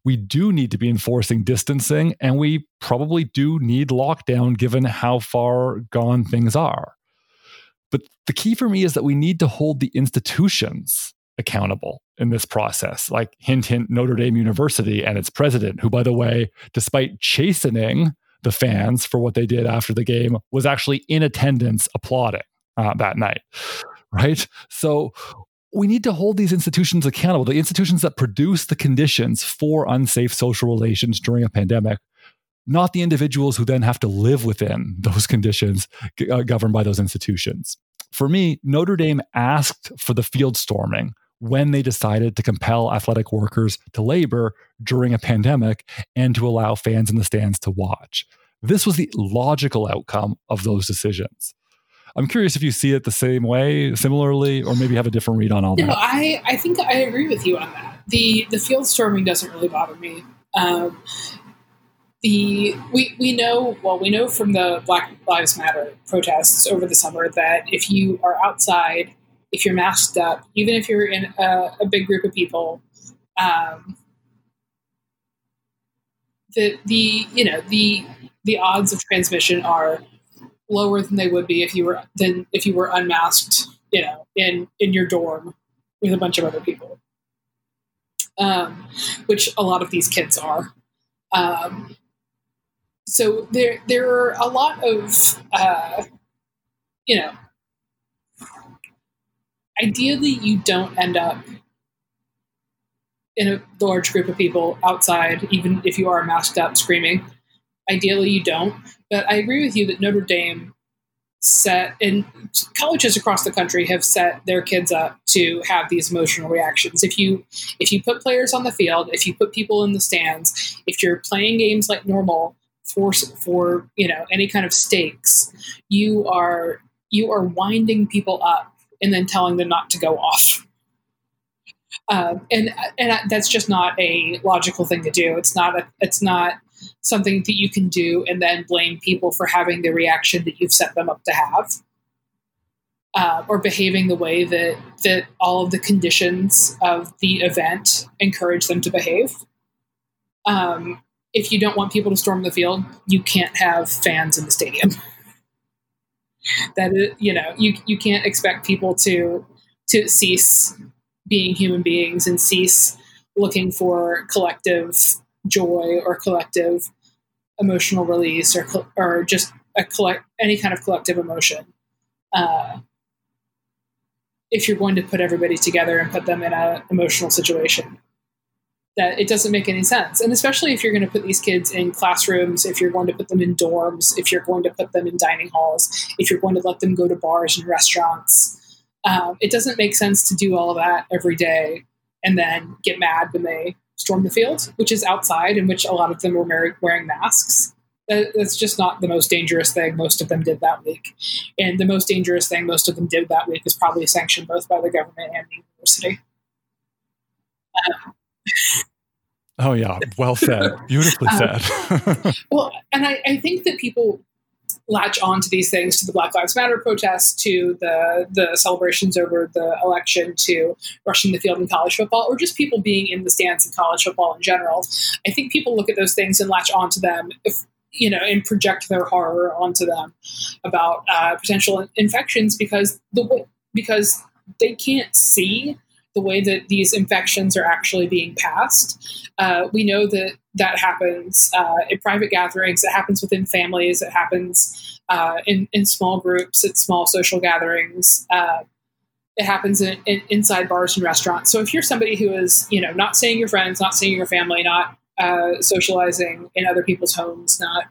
We do need to be enforcing distancing, and we probably do need lockdown given how far gone things are. But the key for me is that we need to hold the institutions accountable in this process, like hint, hint, Notre Dame University and its president, who, by the way, despite chastening the fans for what they did after the game, was actually in attendance applauding uh, that night. Right. So we need to hold these institutions accountable, the institutions that produce the conditions for unsafe social relations during a pandemic not the individuals who then have to live within those conditions uh, governed by those institutions. For me, Notre Dame asked for the field storming when they decided to compel athletic workers to labor during a pandemic and to allow fans in the stands to watch. This was the logical outcome of those decisions. I'm curious if you see it the same way, similarly, or maybe have a different read on all that. No, I, I think I agree with you on that. The the field storming doesn't really bother me. Um, the we, we know well we know from the black lives matter protests over the summer that if you are outside if you're masked up even if you're in a, a big group of people um, the the you know the the odds of transmission are lower than they would be if you were than if you were unmasked you know in in your dorm with a bunch of other people. Um, which a lot of these kids are. Um, so there there are a lot of uh, you know ideally you don't end up in a large group of people outside even if you are masked up screaming. Ideally you don't but i agree with you that notre dame set and colleges across the country have set their kids up to have these emotional reactions. If you if you put players on the field if you put people in the stands if you're playing games like normal for for you know any kind of stakes, you are you are winding people up and then telling them not to go off. Uh, and and that's just not a logical thing to do. It's not a it's not something that you can do and then blame people for having the reaction that you've set them up to have, uh, or behaving the way that that all of the conditions of the event encourage them to behave. Um, if you don't want people to storm the field, you can't have fans in the stadium. that is, you know, you you can't expect people to to cease being human beings and cease looking for collective joy or collective emotional release or or just a collect any kind of collective emotion. Uh, if you're going to put everybody together and put them in an emotional situation that it doesn't make any sense. And especially if you're going to put these kids in classrooms, if you're going to put them in dorms, if you're going to put them in dining halls, if you're going to let them go to bars and restaurants, um, it doesn't make sense to do all of that every day and then get mad when they storm the field, which is outside, in which a lot of them were wearing masks. That's just not the most dangerous thing most of them did that week. And the most dangerous thing most of them did that week is probably sanctioned both by the government and the university. Um, Oh yeah, well said. Beautifully um, said. well, and I, I, think that people latch on to these things, to the Black Lives Matter protests, to the the celebrations over the election, to rushing the field in college football, or just people being in the stands in college football in general. I think people look at those things and latch onto them. If, you know, and project their horror onto them about uh, potential infections because the because they can't see the way that these infections are actually being passed. Uh, we know that that happens uh, in private gatherings, it happens within families, it happens uh, in, in small groups, at small social gatherings. Uh, it happens in, in, inside bars and restaurants. So if you're somebody who is, you know, not seeing your friends, not seeing your family, not uh, socializing in other people's homes, not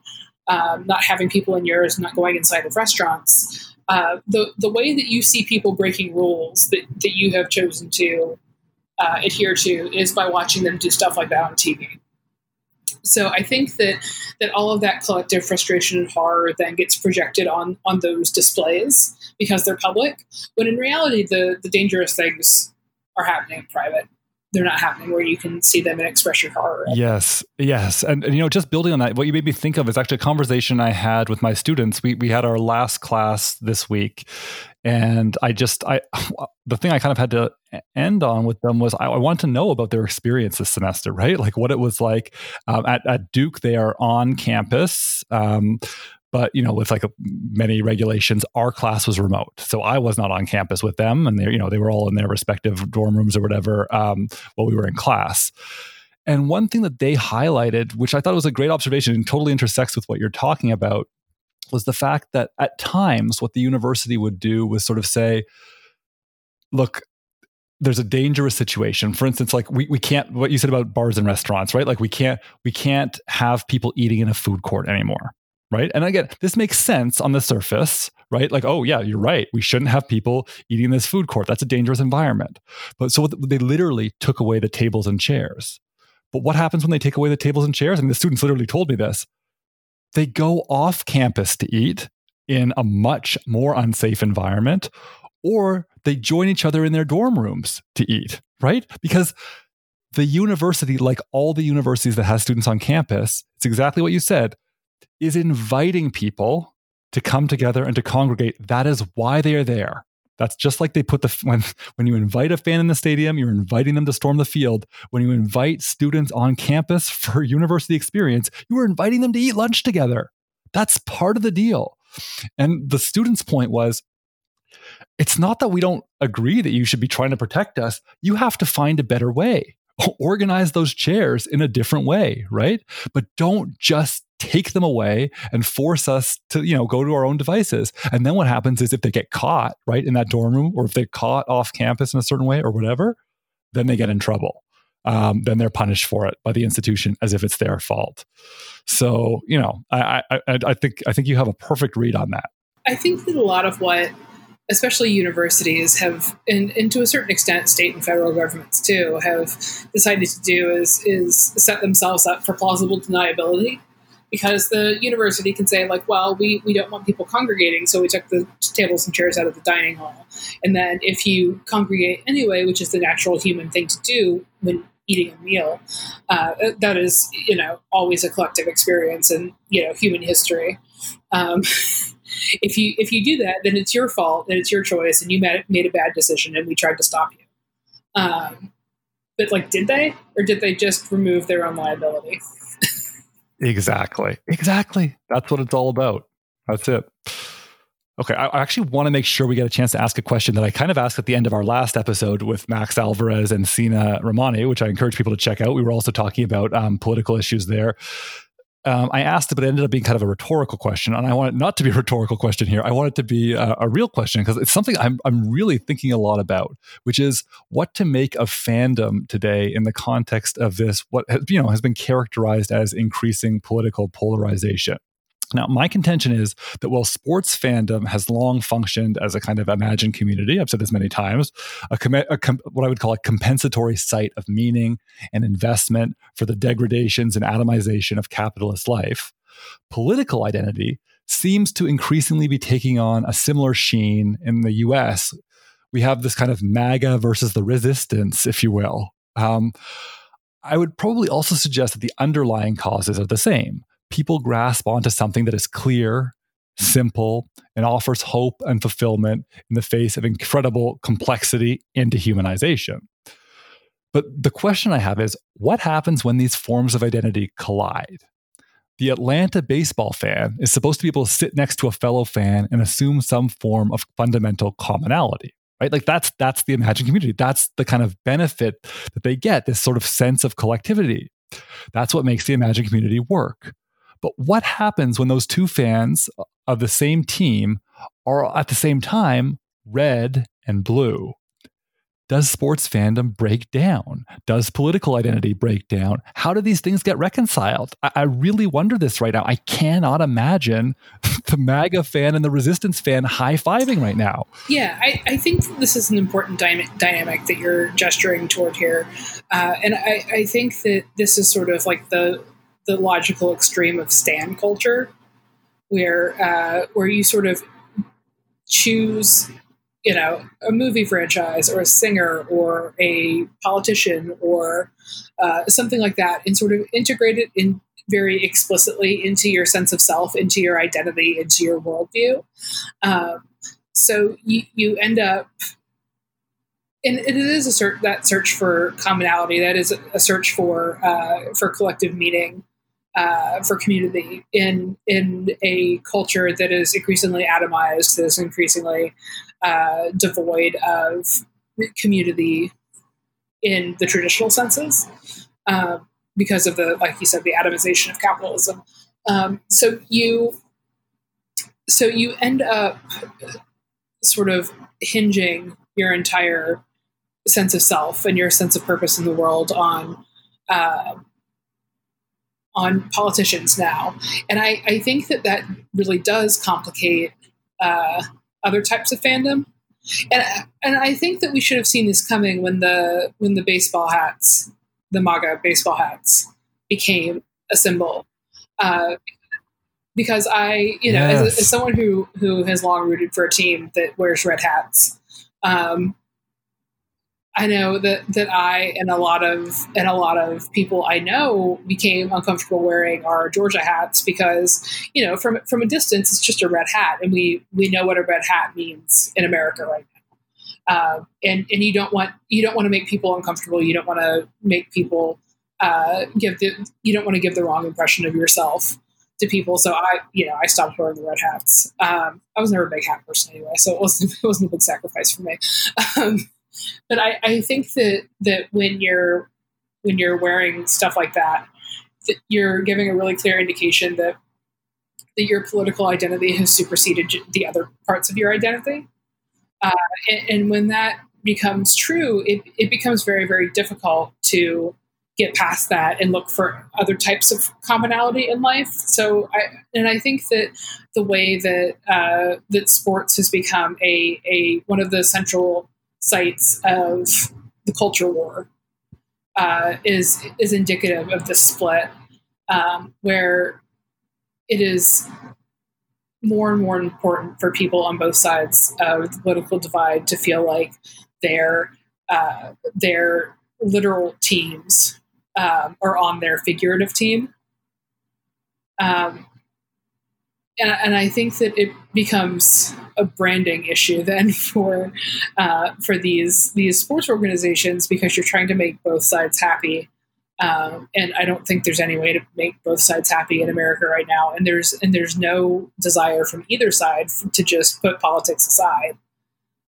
um, not having people in yours, not going inside of restaurants, uh, the the way that you see people breaking rules that, that you have chosen to uh, adhere to is by watching them do stuff like that on TV. So I think that that all of that collective frustration and horror then gets projected on on those displays because they're public, when in reality the the dangerous things are happening in private they're not happening where you can see them and express your horror. Yes, yes, and, and, you know, just building on that, what you made me think of is actually a conversation I had with my students. We we had our last class this week, and I just I the thing I kind of had to end on with them was I, I wanted to know about their experience this semester, right? Like what it was like um, at at Duke. They are on campus. Um, but you know with like many regulations our class was remote. So i was not on campus with them and they you know they were all in their respective dorm rooms or whatever um, while we were in class. And one thing that they highlighted which i thought was a great observation and totally intersects with what you're talking about was the fact that at times what the university would do was sort of say look there's a dangerous situation. For instance like we, we can't what you said about bars and restaurants right? Like we can't we can't have people eating in a food court anymore right? And again, this makes sense on the surface, right? Like, oh yeah, you're right. We shouldn't have people eating in this food court. That's a dangerous environment. But so they literally took away the tables and chairs. But what happens when they take away the tables and chairs? And the students literally told me this. They go off campus to eat in a much more unsafe environment, or they join each other in their dorm rooms to eat, right? Because the university, like all the universities that has students on campus, it's exactly what you said, is inviting people to come together and to congregate. That is why they are there. That's just like they put the when when you invite a fan in the stadium, you're inviting them to storm the field. When you invite students on campus for university experience, you are inviting them to eat lunch together. That's part of the deal. And the students' point was it's not that we don't agree that you should be trying to protect us. You have to find a better way. Organize those chairs in a different way, right? But don't just take them away and force us to, you know, go to our own devices. And then what happens is if they get caught, right, in that dorm room, or if they're caught off campus in a certain way or whatever, then they get in trouble. Um, then they're punished for it by the institution as if it's their fault. So, you know, I, I, I think I think you have a perfect read on that. I think that a lot of what especially universities have and, and to a certain extent state and federal governments too have decided to do is is set themselves up for plausible deniability. Because the university can say like well we, we don't want people congregating so we took the tables and chairs out of the dining hall. And then if you congregate anyway which is the natural human thing to do when eating a meal uh, that is you know always a collective experience in you know human history. Um, if you if you do that, then it's your fault and it's your choice, and you made, made a bad decision, and we tried to stop you. Um, but like, did they, or did they just remove their own liability? exactly, exactly. That's what it's all about. That's it. Okay, I actually want to make sure we get a chance to ask a question that I kind of asked at the end of our last episode with Max Alvarez and Sina Ramani, which I encourage people to check out. We were also talking about um, political issues there um, I asked it, but it ended up being kind of a rhetorical question. And I want it not to be a rhetorical question here. I want it to be a, a real question because it's something I'm, I'm really thinking a lot about, which is what to make of fandom today in the context of this, what you know has been characterized as increasing political polarization. Now, my contention is that while sports fandom has long functioned as a kind of imagined community, I've said this many times, a, com- a com- what I would call a compensatory site of meaning and investment for the degradations and atomization of capitalist life, political identity seems to increasingly be taking on a similar sheen in the US. We have this kind of MAGA versus the resistance, if you will. Um, I would probably also suggest that the underlying causes are the same people grasp onto something that is clear, simple, and offers hope and fulfillment in the face of incredible complexity and dehumanization. But the question I have is what happens when these forms of identity collide? The Atlanta baseball fan is supposed to be able to sit next to a fellow fan and assume some form of fundamental commonality right like that's that's the imagined community that's the kind of benefit that they get this sort of sense of collectivity that's what makes the imagined community work but what happens when those two fans of the same team are at the same time red and blue? Does sports fandom break down? Does political identity break down? How do these things get reconciled? I, I really wonder this right now. I cannot imagine the MAGA fan and the resistance fan high fiving right now. Yeah, I, I, think this is an important dy- dynamic that you're gesturing toward here. Uh, and I, I think that this is sort of like the the logical extreme of stan culture, where uh, where you sort of choose, you know, a movie franchise or a singer or a politician or uh, something like that, and sort of integrate it in very explicitly into your sense of self, into your identity, into your worldview. Um, so you, you end up and it is a search that search for commonality that is a search for uh, for collective meaning uh, for community in in a culture that is increasingly atomized, that is increasingly uh, devoid of community in the traditional senses, uh, because of the, like you said, the atomization of capitalism. Um, so you, so you end up sort of hinging your entire sense of self and your sense of purpose in the world on uh, on politicians now. And I, I think that that really does complicate uh, other types of fandom. And, and I think that we should have seen this coming when the when the baseball hats, the MAGA baseball hats, became a symbol. Uh, because I, you know, yes. as, as, someone who who has long rooted for a team that wears red hats, um, I know that that I and a lot of and a lot of people I know became uncomfortable wearing our Georgia hats because you know from from a distance it's just a red hat and we we know what a red hat means in America right now. Uh, and and you don't want you don't want to make people uncomfortable. You don't want to make people uh, give the you don't want to give the wrong impression of yourself to people. So I you know I stopped wearing the red hats. Um, I was never a big hat person anyway so it wasn't it wasn't a big sacrifice for me. Um, but I, I think that that when you're when you're wearing stuff like that, that you're giving a really clear indication that that your political identity has superseded the other parts of your identity. Uh, and, and, when that becomes true, it, it becomes very, very difficult to get past that and look for other types of commonality in life. So, I, and I think that the way that uh, that sports has become a, a one of the central sites of the culture war uh, is is indicative of this split, um, where it is more and more important for people on both sides of the political divide to feel like their uh, their literal teams um, are on their figurative team. Um, and, I think that it becomes a branding issue then for uh, for these these sports organizations because you're trying to make both sides happy. Um, and I don't think there's any way to make both sides happy in America right now. And there's and there's no desire from either side to just put politics aside,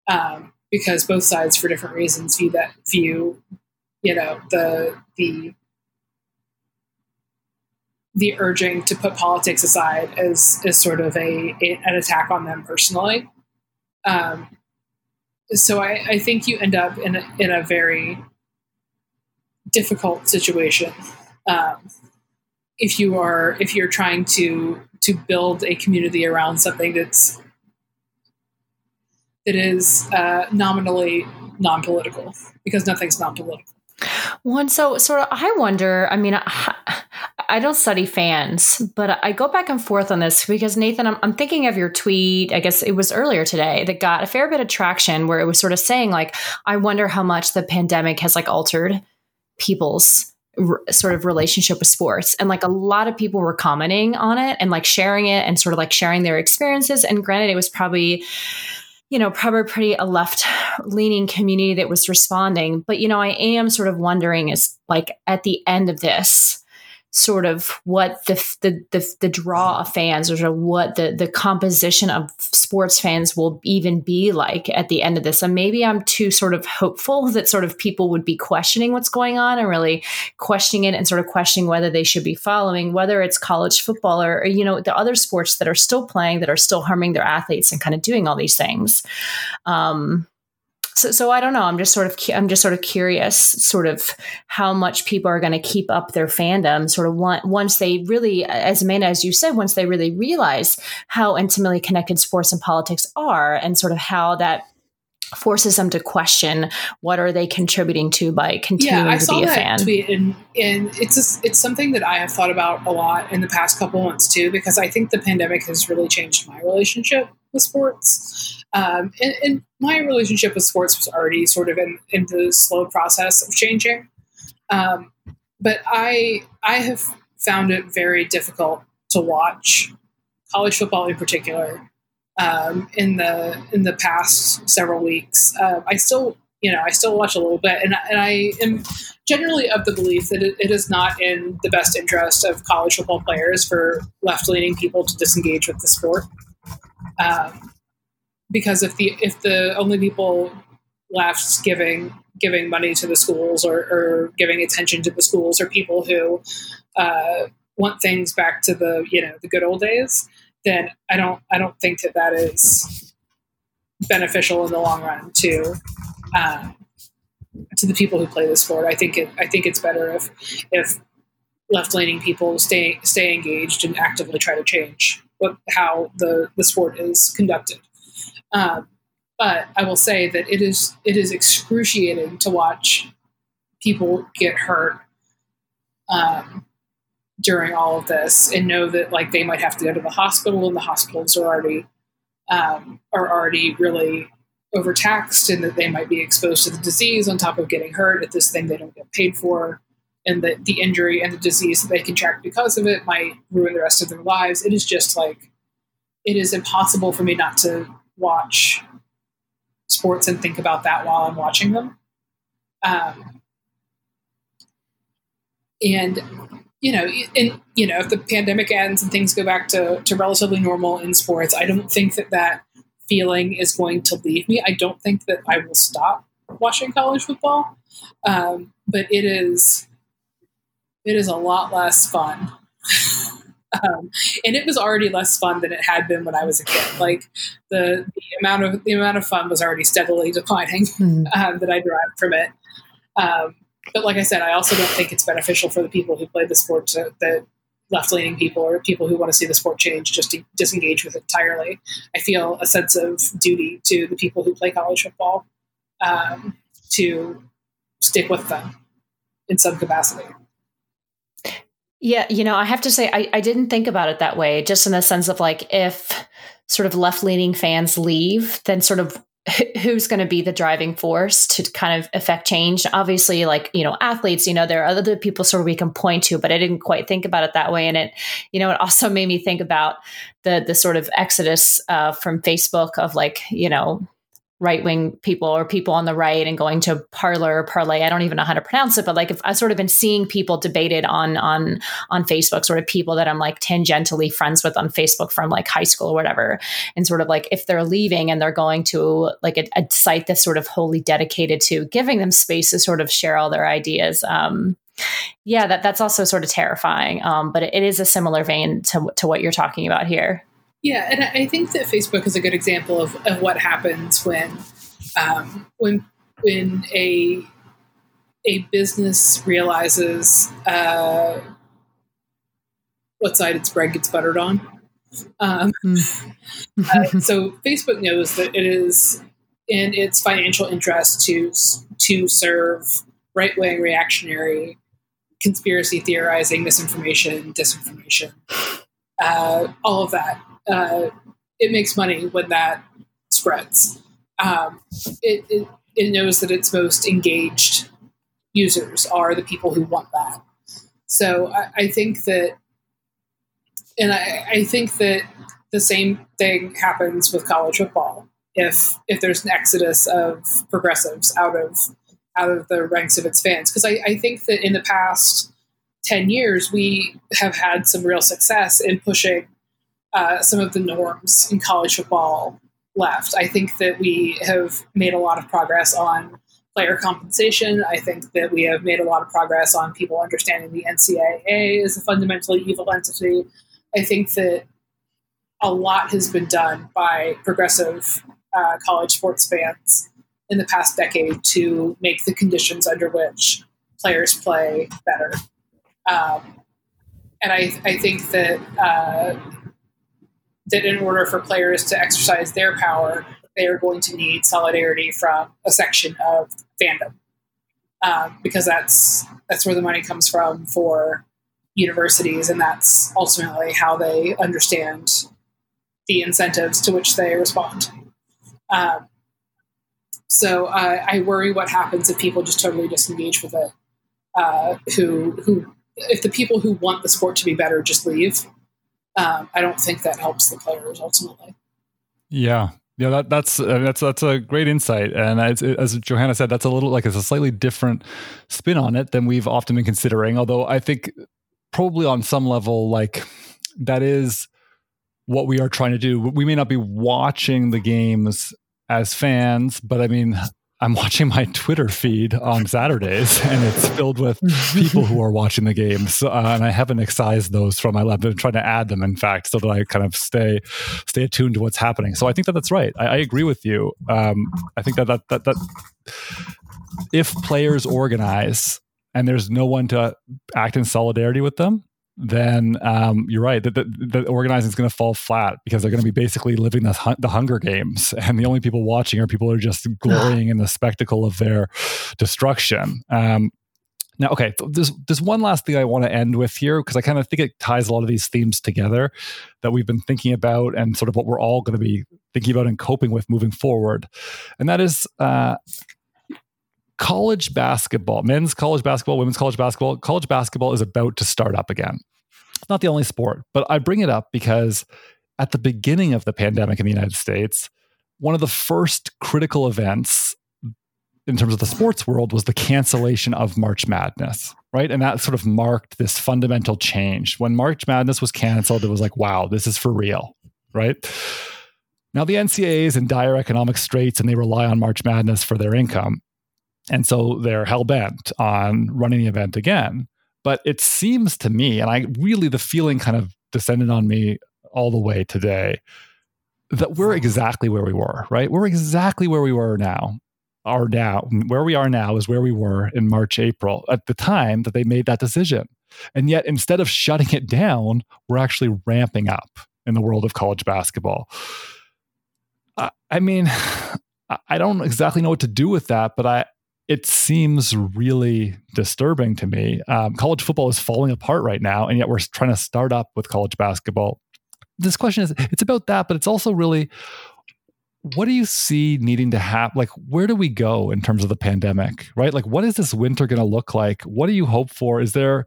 um, because both sides, for different reasons, view that view, you know, the the the urging to put politics aside as as sort of a, a an attack on them personally. Um, so I, I think you end up in a, in a very difficult situation um, if you are if you're trying to to build a community around something that's that is uh, nominally non-political because nothing's non-political. One, so sort of, I wonder. I mean, I, I don't study fans, but I go back and forth on this because Nathan, I'm, I'm, thinking of your tweet. I guess it was earlier today that got a fair bit of traction, where it was sort of saying like, I wonder how much the pandemic has like altered people's r- sort of relationship with sports, and like a lot of people were commenting on it and like sharing it and sort of like sharing their experiences. And granted, it was probably you know, probably pretty a left leaning community that was responding. But, you know, I am sort of wondering is like at the end of this, sort of what the the the, the draw of fans or sort of what the the composition of sports fans will even be like at the end of this. And maybe i'm too sort of hopeful that sort of people would be questioning what's going on and really questioning it and sort of questioning whether they should be following whether it's college football or, or you know the other sports that are still playing that are still harming their athletes and kind of doing all these things. Um so, so I don't know. I'm just sort of I'm just sort of curious, sort of how much people are going to keep up their fandom, sort of once they really, as Amanda, as you said, once they really realize how intimately connected sports and politics are, and sort of how that forces them to question what are they contributing to by continuing yeah, I to saw be a that fan. Tweet and, and it's a, it's something that I have thought about a lot in the past couple months too, because I think the pandemic has really changed my relationship with sports. Um, and, and, my relationship with sports was already sort of in, in the slow process of changing. Um, but I I have found it very difficult to watch college football in particular um, in the in the past several weeks. Uh, I still you know I still watch a little bit, and, and I am generally of the belief that it, it is not in the best interest of college football players for left leaning people to disengage with the sport. Um, because if the if the only people left giving giving money to the schools or, or giving attention to the schools are people who uh, want things back to the you know the good old days, then I don't I don't think that that is beneficial in the long run to um, to the people who play the sport. I think it I think it's better if if left leaning people stay stay engaged and actively try to change what how the the sport is conducted. Um, but I will say that it is it is excruciating to watch people get hurt um, during all of this and know that like they might have to go to the hospital and the hospitals are already um, are already really overtaxed and that they might be exposed to the disease on top of getting hurt at this thing they don't get paid for and that the injury and the disease that they contract because of it might ruin the rest of their lives. It is just like it is impossible for me not to watch sports and think about that while i'm watching them. Um, and you know, and you know, if the pandemic ends and things go back to, to relatively normal in sports, I don't think that that feeling is going to leave me. I don't think that I will stop watching college football, um, but it is it is a lot less fun. um, and it was already less fun than it had been when I was a kid. Like the, the amount of the amount of fun was already steadily declining mm. um, that I derived from it. Um, but like I said, I also don't think it's beneficial for the people who play the sport to, that left leaning people or people who want to see the sport change just to disengage with it entirely. I feel a sense of duty to the people who play college football um, to stick with them in some capacity. Yeah, you know, I have to say, I, I didn't think about it that way, just in the sense of like, if sort of left leaning fans leave, then sort of who's going to be the driving force to kind of affect change? Obviously like you know athletes you know there are other people sort of we can point to but i didn't quite think about it that way and it you know it also made me think about the the sort of exodus uh, from facebook of like you know right wing people or people on the right and going to Parler or Parlay. I don't even know how to pronounce it, but like if I've sort of been seeing people debated on on on Facebook, sort of people that I'm like tangentially friends with on Facebook from like high school or whatever. And sort of like if they're leaving and they're going to like a, a site that's sort of wholly dedicated to giving them space to sort of share all their ideas. Um, yeah, that that's also sort of terrifying. Um, but it, it is a similar vein to to what you're talking about here. Yeah, and I think that Facebook is a good example of, of what happens when um, when when a a business realizes uh, what side its bread gets buttered on. Um, mm. uh, so Facebook knows that it is in its financial interest to to serve right wing reactionary conspiracy theorizing, misinformation, disinformation, uh, all of that uh, it makes money when that spreads. Um, it, it, it knows that its most engaged users are the people who want that. So I, I think that, and I, I think that the same thing happens with college football. If if there's an exodus of progressives out of out of the ranks of its fans, because I, I think that in the past ten years we have had some real success in pushing uh, some of the norms in college football left. I think that we have made a lot of progress on player compensation. I think that we have made a lot of progress on people understanding the NCAA is a fundamentally evil entity. I think that a lot has been done by progressive uh, college sports fans in the past decade to make the conditions under which players play better. Um, and I, I think that uh, that in order for players to exercise their power, they are going to need solidarity from a section of fandom, um, because that's that's where the money comes from for universities, and that's ultimately how they understand the incentives to which they respond. Um, so uh, I worry what happens if people just totally disengage with it. Uh, who who if the people who want the sport to be better just leave, um, I don't think that helps the players ultimately. Yeah, yeah, that, that's uh, that's that's a great insight, and as, as Johanna said, that's a little like it's a slightly different spin on it than we've often been considering. Although I think probably on some level, like that is what we are trying to do. We may not be watching the games as fans, but I mean, I'm watching my Twitter feed on Saturdays, and it's filled with people who are watching the games. Uh, and I haven't excised those from my lab. I'm trying to add them, in fact, so that I kind of stay stay attuned to what's happening. So I think that that's right. I, I agree with you. Um, I think that that that that if players organize and there's no one to act in solidarity with them, then um, you're right that the, the, organizing is going to fall flat because they're going to be basically living the, the Hunger Games, and the only people watching are people who are just glorying in the spectacle of their destruction. Um, now, okay, there's there's one last thing I want to end with here because I kind of think it ties a lot of these themes together that we've been thinking about and sort of what we're all going to be thinking about and coping with moving forward. And that is uh, college basketball, men's college basketball, women's college basketball. College basketball is about to start up again. It's not the only sport, but I bring it up because at the beginning of the pandemic in the United States, one of the first critical events in terms of the sports world was the cancellation of March Madness, right? And that sort of marked this fundamental change. When March Madness was canceled, it was like, wow, this is for real, right? Now, the NCAA is in dire economic straits and they rely on March Madness for their income. And so they're hell bent on running the event again. But it seems to me, and I really, the feeling kind of descended on me all the way today, that we're exactly where we were, right? We're exactly where we were now are now. Where we are now is where we were in March, April at the time that they made that decision. And yet, instead of shutting it down, we're actually ramping up in the world of college basketball. I, I mean, I don't exactly know what to do with that, but I, it seems really disturbing to me. Um, college football is falling apart right now, and yet we're trying to start up with college basketball. This question is it's about that, but it's also really what do you see needing to happen? Like, where do we go in terms of the pandemic, right? Like, what is this winter going to look like? What do you hope for? Is there,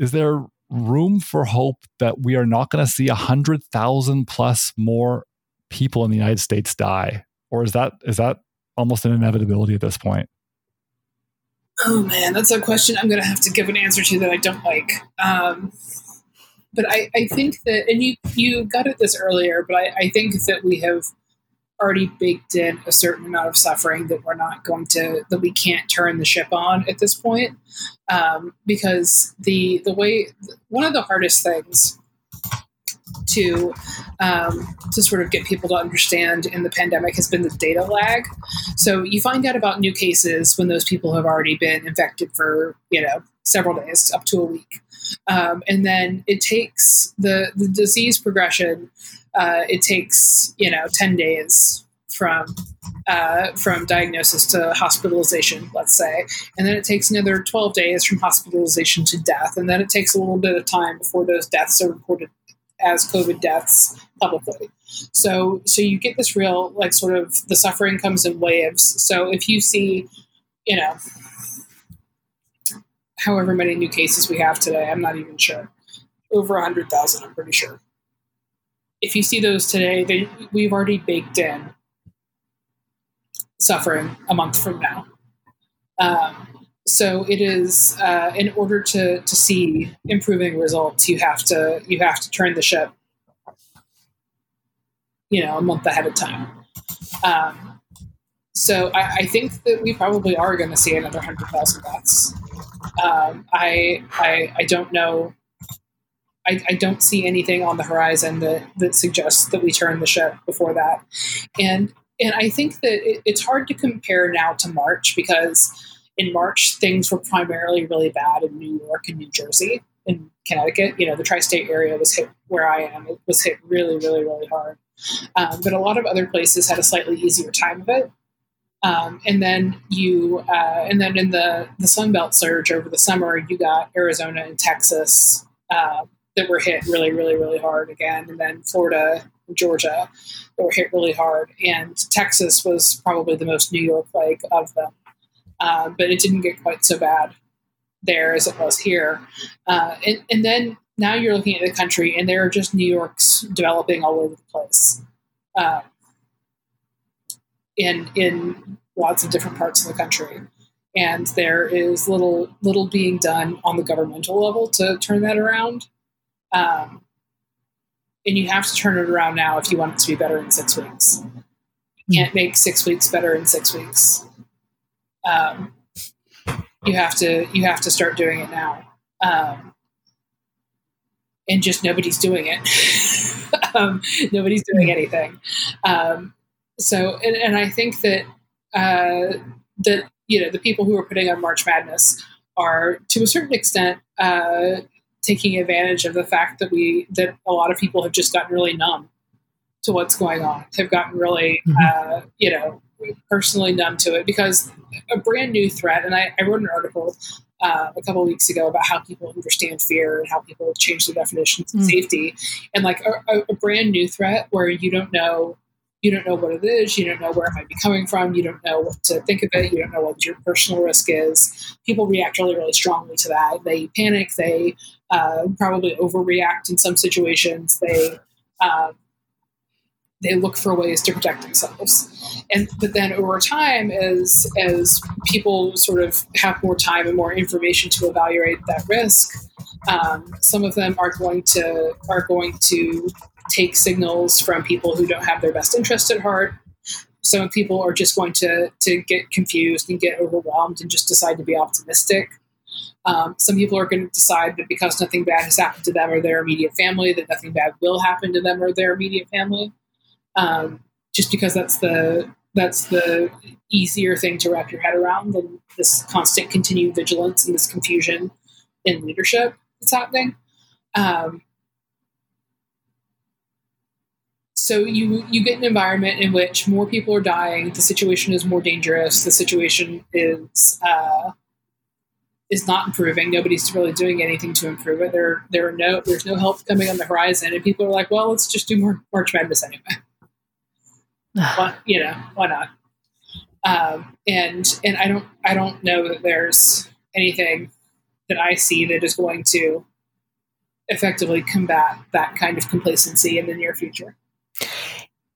is there room for hope that we are not going to see a hundred thousand plus more people in the United States die, or is that is that almost an inevitability at this point? Oh man, that's a question I'm going to have to give an answer to that I don't like. Um, but I, I think that, and you you got at this earlier, but I, I think that we have already baked in a certain amount of suffering that we're not going to that we can't turn the ship on at this point um, because the the way one of the hardest things to um, to sort of get people to understand in the pandemic has been the data lag. So you find out about new cases when those people have already been infected for you know several days, up to a week, um, and then it takes the the disease progression uh, it takes you know 10 days from uh, from diagnosis to hospitalization, let's say, and then it takes another 12 days from hospitalization to death, and then it takes a little bit of time before those deaths are reported as COVID deaths publicly. So, so you get this real like sort of the suffering comes in waves. So if you see, you know, however many new cases we have today, I'm not even sure, over a hundred thousand, I'm pretty sure if you see those today, they, we've already baked in suffering a month from now. Um, so it is uh, in order to to see improving results, you have to you have to turn the ship, you know, a month ahead of time. Um, so I, I, think that we probably are going to see another hundred thousand deaths. Um, I, I I don't know I, I, don't see anything on the horizon that, that suggests that we turn the ship before that. And and I think that it, it's hard to compare now to March because in March things were primarily really bad in New York and New Jersey. In Connecticut, you know, the tri-state area was hit where I am. It was hit really, really, really hard. Um, but a lot of other places had a slightly easier time of it. Um, and then you, uh, and then in the the Sun Belt surge over the summer, you got Arizona and Texas, uh, that were hit really, really, really hard again, and then Florida, and Georgia, that were hit really hard, and Texas was probably the most New York-like of them, uh, but it didn't get quite so bad there as it was here, uh, and, and then now you're looking at the country, and there are just New Yorks developing all over the place, uh, in in lots of different parts of the country and there is little little being done on the governmental level to turn that around. Um, and you have to turn it around now if you want it to be better in six weeks. You can't make six weeks better in six weeks. Um, you have to you have to start doing it now. Um, and just nobody's doing it. um, nobody's doing anything. Um, so, and, and, I think that uh, that you know the people who are putting on March Madness are to a certain extent uh, taking advantage of the fact that we that a lot of people have just gotten really numb to what's going on, They've gotten really, mm-hmm. uh, you know, personally numb to it because a brand new threat. And I, I wrote an article uh, a couple weeks ago about how people understand fear and how people change their definitions of mm. safety. And like a, a, brand new threat where you don't know you don't know what it is, you don't know where it might be coming from, you don't know what to think of it, you don't know what your personal risk is. People react really, really strongly to that. They panic, they uh, probably overreact in some situations. They um, they look for ways to protect themselves. And but then over time, as as people sort of have more time and more information to evaluate that risk, um, some of them are going to are going to take signals from people who don't have their best interest at heart. Some people are just going to to get confused and get overwhelmed and just decide to be optimistic. Um, some people are going to decide that because nothing bad has happened to them or their immediate family, that nothing bad will happen to them or their immediate family um, just because that's the that's the easier thing to wrap your head around than this constant continued vigilance and this confusion in leadership that's happening. Um, so you you get an environment in which more people are dying, the situation is more dangerous, the situation is uh, is not improving. Nobody's really doing anything to improve it. There there are no there's no help coming on the horizon, and people are like, well, let's just do more March Madness anyway you know, why not? Um, and and I don't I don't know that there's anything that I see that is going to effectively combat that kind of complacency in the near future.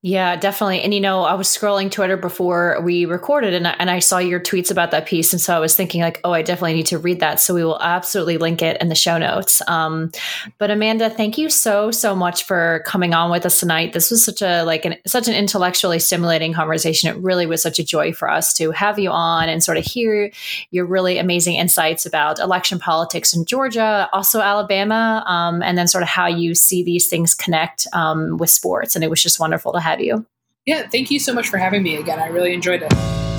Yeah, definitely. And you know, I was scrolling Twitter before we recorded and I, and I saw your tweets about that piece. And so I was thinking like, oh, I definitely need to read that. So we will absolutely link it in the show notes. Um, but Amanda, thank you so, so much for coming on with us tonight. This was such a, like an, such an intellectually stimulating conversation. It really was such a joy for us to have you on and sort of hear your really amazing insights about election politics in Georgia, also Alabama, um, and then sort of how you see these things connect um, with sports. And it was just wonderful to have have you. Yeah, thank you so much for having me again. I really enjoyed it.